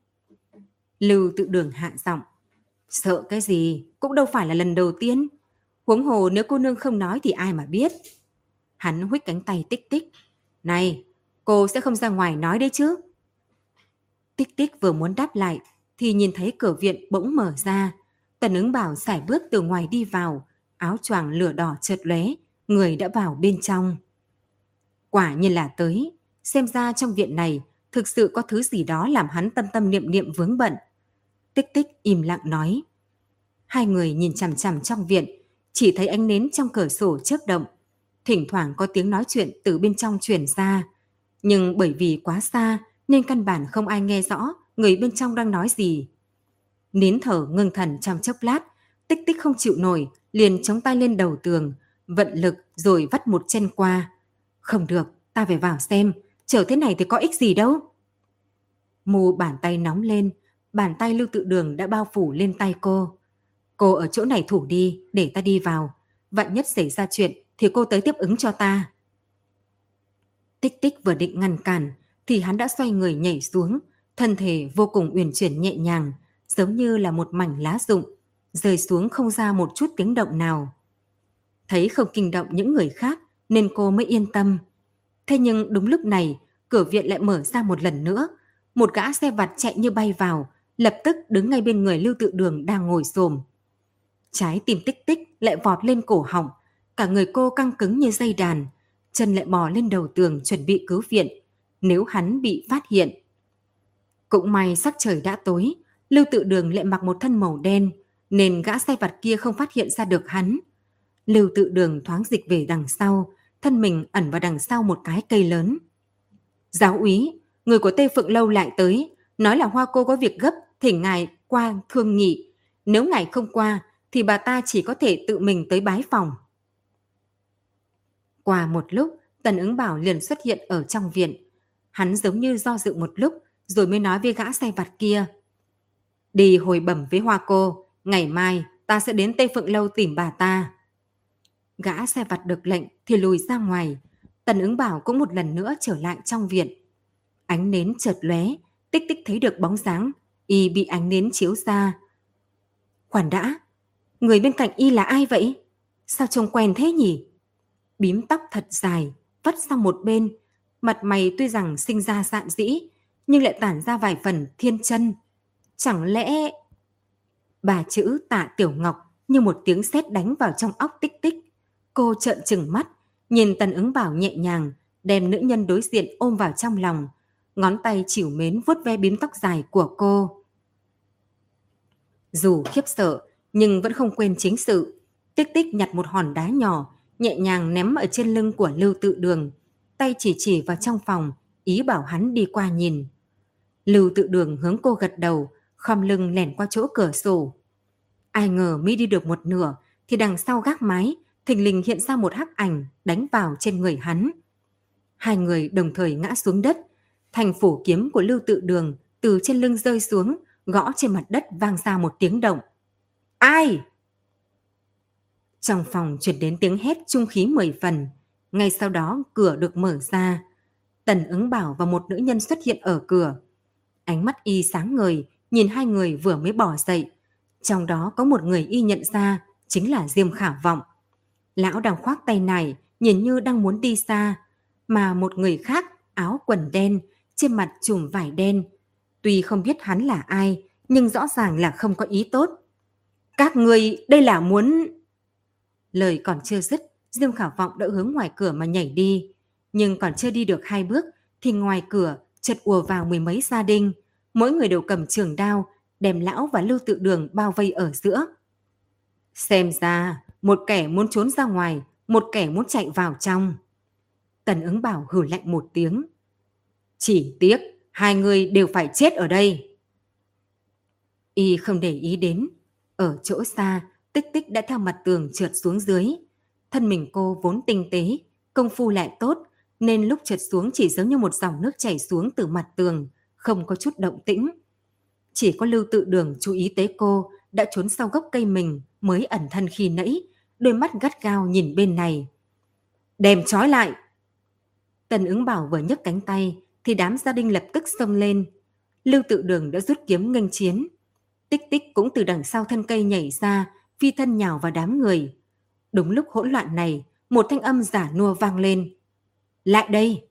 Lưu tự đường hạ giọng. Sợ cái gì, cũng đâu phải là lần đầu tiên. Huống hồ nếu cô nương không nói thì ai mà biết. Hắn huých cánh tay tích tích. Này, cô sẽ không ra ngoài nói đấy chứ. Tích tích vừa muốn đáp lại thì nhìn thấy cửa viện bỗng mở ra. Tần ứng bảo giải bước từ ngoài đi vào, áo choàng lửa đỏ chợt lóe, người đã vào bên trong. Quả nhiên là tới, xem ra trong viện này thực sự có thứ gì đó làm hắn tâm tâm niệm niệm vướng bận. Tích tích im lặng nói. Hai người nhìn chằm chằm trong viện, chỉ thấy ánh nến trong cửa sổ chớp động. Thỉnh thoảng có tiếng nói chuyện từ bên trong truyền ra. Nhưng bởi vì quá xa nên căn bản không ai nghe rõ người bên trong đang nói gì. Nín thở ngưng thần trong chốc lát, tích tích không chịu nổi, liền chống tay lên đầu tường, vận lực rồi vắt một chân qua. Không được, ta phải vào xem, chờ thế này thì có ích gì đâu. Mù bàn tay nóng lên, bàn tay lưu tự đường đã bao phủ lên tay cô. Cô ở chỗ này thủ đi, để ta đi vào. Vạn nhất xảy ra chuyện thì cô tới tiếp ứng cho ta. Tích tích vừa định ngăn cản, thì hắn đã xoay người nhảy xuống, thân thể vô cùng uyển chuyển nhẹ nhàng, giống như là một mảnh lá rụng, rơi xuống không ra một chút tiếng động nào. Thấy không kinh động những người khác nên cô mới yên tâm. Thế nhưng đúng lúc này, cửa viện lại mở ra một lần nữa. Một gã xe vặt chạy như bay vào, lập tức đứng ngay bên người Lưu Tự Đường đang ngồi xồm. Trái tim tích tích lại vọt lên cổ họng, cả người cô căng cứng như dây đàn, chân lại bò lên đầu tường chuẩn bị cứu viện, nếu hắn bị phát hiện. Cũng may sắc trời đã tối, Lưu Tự Đường lại mặc một thân màu đen, nên gã xe vặt kia không phát hiện ra được hắn. Lưu tự đường thoáng dịch về đằng sau, thân mình ẩn vào đằng sau một cái cây lớn. Giáo úy, người của Tây Phượng Lâu lại tới, nói là Hoa cô có việc gấp, thỉnh ngài qua thương nghị. Nếu ngài không qua, thì bà ta chỉ có thể tự mình tới bái phòng. Qua một lúc, Tần ứng bảo liền xuất hiện ở trong viện. Hắn giống như do dự một lúc, rồi mới nói với gã xe vặt kia. Đi hồi bẩm với Hoa cô, ngày mai ta sẽ đến Tây Phượng Lâu tìm bà ta. Gã xe vặt được lệnh thì lùi ra ngoài. Tần ứng bảo cũng một lần nữa trở lại trong viện. Ánh nến chợt lóe, tích tích thấy được bóng dáng, y bị ánh nến chiếu ra. Khoản đã, người bên cạnh y là ai vậy? Sao trông quen thế nhỉ? Bím tóc thật dài, vắt sang một bên, mặt mày tuy rằng sinh ra dạn dĩ, nhưng lại tản ra vài phần thiên chân. Chẳng lẽ... Bà chữ tạ Tiểu Ngọc như một tiếng sét đánh vào trong óc tích tích. Cô trợn trừng mắt, nhìn Tần ứng bảo nhẹ nhàng, đem nữ nhân đối diện ôm vào trong lòng, ngón tay chịu mến vuốt ve bím tóc dài của cô. Dù khiếp sợ, nhưng vẫn không quên chính sự. Tích tích nhặt một hòn đá nhỏ, nhẹ nhàng ném ở trên lưng của Lưu Tự Đường, tay chỉ chỉ vào trong phòng, ý bảo hắn đi qua nhìn. Lưu Tự Đường hướng cô gật đầu, khom lưng lẻn qua chỗ cửa sổ. Ai ngờ mi đi được một nửa, thì đằng sau gác mái thình lình hiện ra một hắc ảnh đánh vào trên người hắn. Hai người đồng thời ngã xuống đất, thành phủ kiếm của Lưu Tự Đường từ trên lưng rơi xuống, gõ trên mặt đất vang ra một tiếng động. Ai? Trong phòng truyền đến tiếng hét trung khí mười phần, ngay sau đó cửa được mở ra. Tần ứng bảo và một nữ nhân xuất hiện ở cửa. Ánh mắt y sáng ngời, nhìn hai người vừa mới bỏ dậy. Trong đó có một người y nhận ra, chính là Diêm Khả Vọng. Lão đang khoác tay này, nhìn như đang muốn đi xa, mà một người khác áo quần đen, trên mặt trùm vải đen. Tuy không biết hắn là ai, nhưng rõ ràng là không có ý tốt. Các người đây là muốn... Lời còn chưa dứt, Diêm Khảo Vọng đã hướng ngoài cửa mà nhảy đi. Nhưng còn chưa đi được hai bước, thì ngoài cửa chợt ùa vào mười mấy gia đình. Mỗi người đều cầm trường đao, đem lão và lưu tự đường bao vây ở giữa. Xem ra, một kẻ muốn trốn ra ngoài, một kẻ muốn chạy vào trong. Tần ứng bảo hử lạnh một tiếng. Chỉ tiếc, hai người đều phải chết ở đây. Y không để ý đến. Ở chỗ xa, tích tích đã theo mặt tường trượt xuống dưới. Thân mình cô vốn tinh tế, công phu lại tốt, nên lúc trượt xuống chỉ giống như một dòng nước chảy xuống từ mặt tường, không có chút động tĩnh. Chỉ có lưu tự đường chú ý tới cô, đã trốn sau gốc cây mình mới ẩn thân khi nãy, đôi mắt gắt gao nhìn bên này. Đem trói lại! Tần ứng bảo vừa nhấc cánh tay, thì đám gia đình lập tức xông lên. Lưu tự đường đã rút kiếm nghênh chiến. Tích tích cũng từ đằng sau thân cây nhảy ra, phi thân nhào vào đám người. Đúng lúc hỗn loạn này, một thanh âm giả nua vang lên. Lại đây!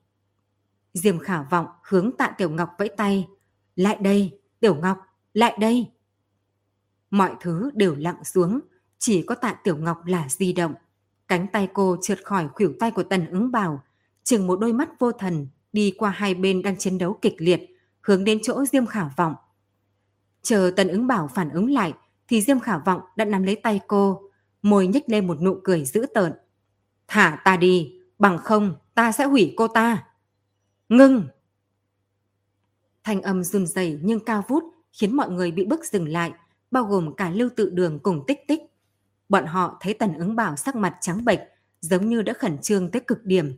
Diềm Khả vọng hướng tạ Tiểu Ngọc vẫy tay. Lại đây, Tiểu Ngọc, lại đây! Mọi thứ đều lặng xuống, chỉ có tạ Tiểu Ngọc là di động. Cánh tay cô trượt khỏi khuỷu tay của Tần ứng bảo, chừng một đôi mắt vô thần đi qua hai bên đang chiến đấu kịch liệt, hướng đến chỗ Diêm Khảo Vọng. Chờ Tần ứng bảo phản ứng lại, thì Diêm Khảo Vọng đã nắm lấy tay cô, môi nhếch lên một nụ cười dữ tợn. Thả ta đi, bằng không ta sẽ hủy cô ta. Ngưng! Thanh âm run rẩy nhưng cao vút khiến mọi người bị bức dừng lại, bao gồm cả lưu tự đường cùng tích tích. Bọn họ thấy tần ứng bảo sắc mặt trắng bệch, giống như đã khẩn trương tới cực điểm.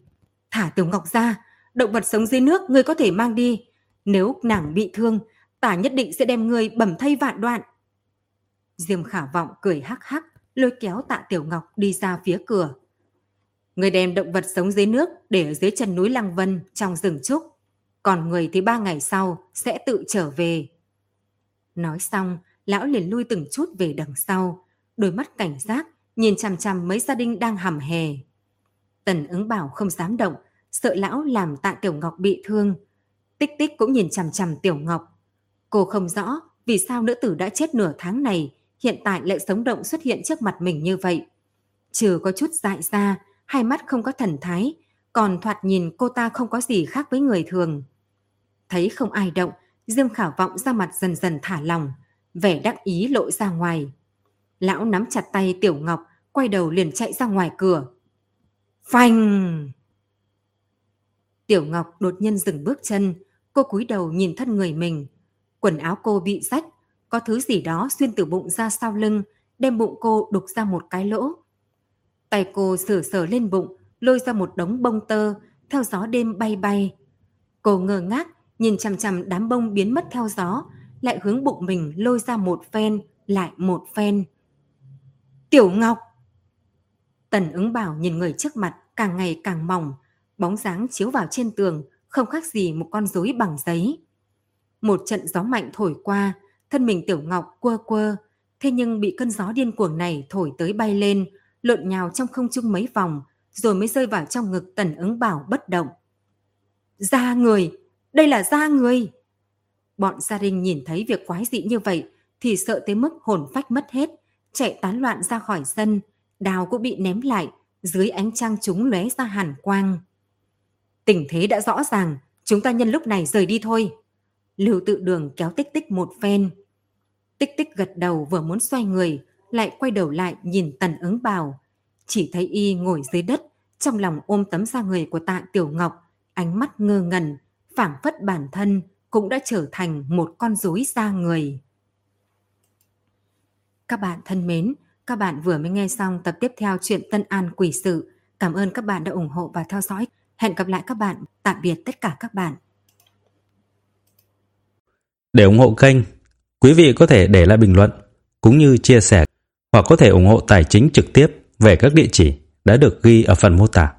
Thả Tiểu Ngọc ra, động vật sống dưới nước ngươi có thể mang đi. Nếu nàng bị thương, tả nhất định sẽ đem ngươi bầm thay vạn đoạn. Diêm khả vọng cười hắc hắc, lôi kéo tạ Tiểu Ngọc đi ra phía cửa. Người đem động vật sống dưới nước để ở dưới chân núi Lăng Vân trong rừng trúc. Còn người thì ba ngày sau sẽ tự trở về. Nói xong, lão liền lui từng chút về đằng sau, đôi mắt cảnh giác, nhìn chằm chằm mấy gia đình đang hầm hè. Tần ứng bảo không dám động, sợ lão làm tạ Tiểu Ngọc bị thương. Tích tích cũng nhìn chằm chằm Tiểu Ngọc. Cô không rõ vì sao nữ tử đã chết nửa tháng này, hiện tại lại sống động xuất hiện trước mặt mình như vậy. Trừ có chút dại ra, hai mắt không có thần thái, còn thoạt nhìn cô ta không có gì khác với người thường. Thấy không ai động, Dương Khảo Vọng ra mặt dần dần thả lòng, vẻ đắc ý lộ ra ngoài. Lão nắm chặt tay Tiểu Ngọc, quay đầu liền chạy ra ngoài cửa. Phanh! Tiểu Ngọc đột nhiên dừng bước chân, cô cúi đầu nhìn thân người mình. Quần áo cô bị rách, có thứ gì đó xuyên từ bụng ra sau lưng, đem bụng cô đục ra một cái lỗ. Tay cô sửa sờ lên bụng, lôi ra một đống bông tơ, theo gió đêm bay bay. Cô ngơ ngác, nhìn chằm chằm đám bông biến mất theo gió, lại hướng bụng mình lôi ra một phen, lại một phen. Tiểu Ngọc! Tần ứng bảo nhìn người trước mặt càng ngày càng mỏng, bóng dáng chiếu vào trên tường, không khác gì một con rối bằng giấy. Một trận gió mạnh thổi qua, thân mình Tiểu Ngọc quơ quơ, thế nhưng bị cơn gió điên cuồng này thổi tới bay lên, lộn nhào trong không trung mấy vòng, rồi mới rơi vào trong ngực tần ứng bảo bất động. Da người! Đây là da người! Bọn gia đình nhìn thấy việc quái dị như vậy thì sợ tới mức hồn phách mất hết, chạy tán loạn ra khỏi sân, đào cũng bị ném lại, dưới ánh trăng chúng lóe ra hàn quang. Tình thế đã rõ ràng, chúng ta nhân lúc này rời đi thôi. Lưu tự đường kéo tích tích một phen. Tích tích gật đầu vừa muốn xoay người, lại quay đầu lại nhìn tần ứng bào. Chỉ thấy y ngồi dưới đất, trong lòng ôm tấm da người của tạ Tiểu Ngọc, ánh mắt ngơ ngẩn, phảng phất bản thân cũng đã trở thành một con rối da người. Các bạn thân mến, các bạn vừa mới nghe xong tập tiếp theo chuyện Tân An Quỷ Sự. Cảm ơn các bạn đã ủng hộ và theo dõi. Hẹn gặp lại các bạn. Tạm biệt tất cả các bạn. Để ủng hộ kênh, quý vị có thể để lại bình luận cũng như chia sẻ hoặc có thể ủng hộ tài chính trực tiếp về các địa chỉ đã được ghi ở phần mô tả.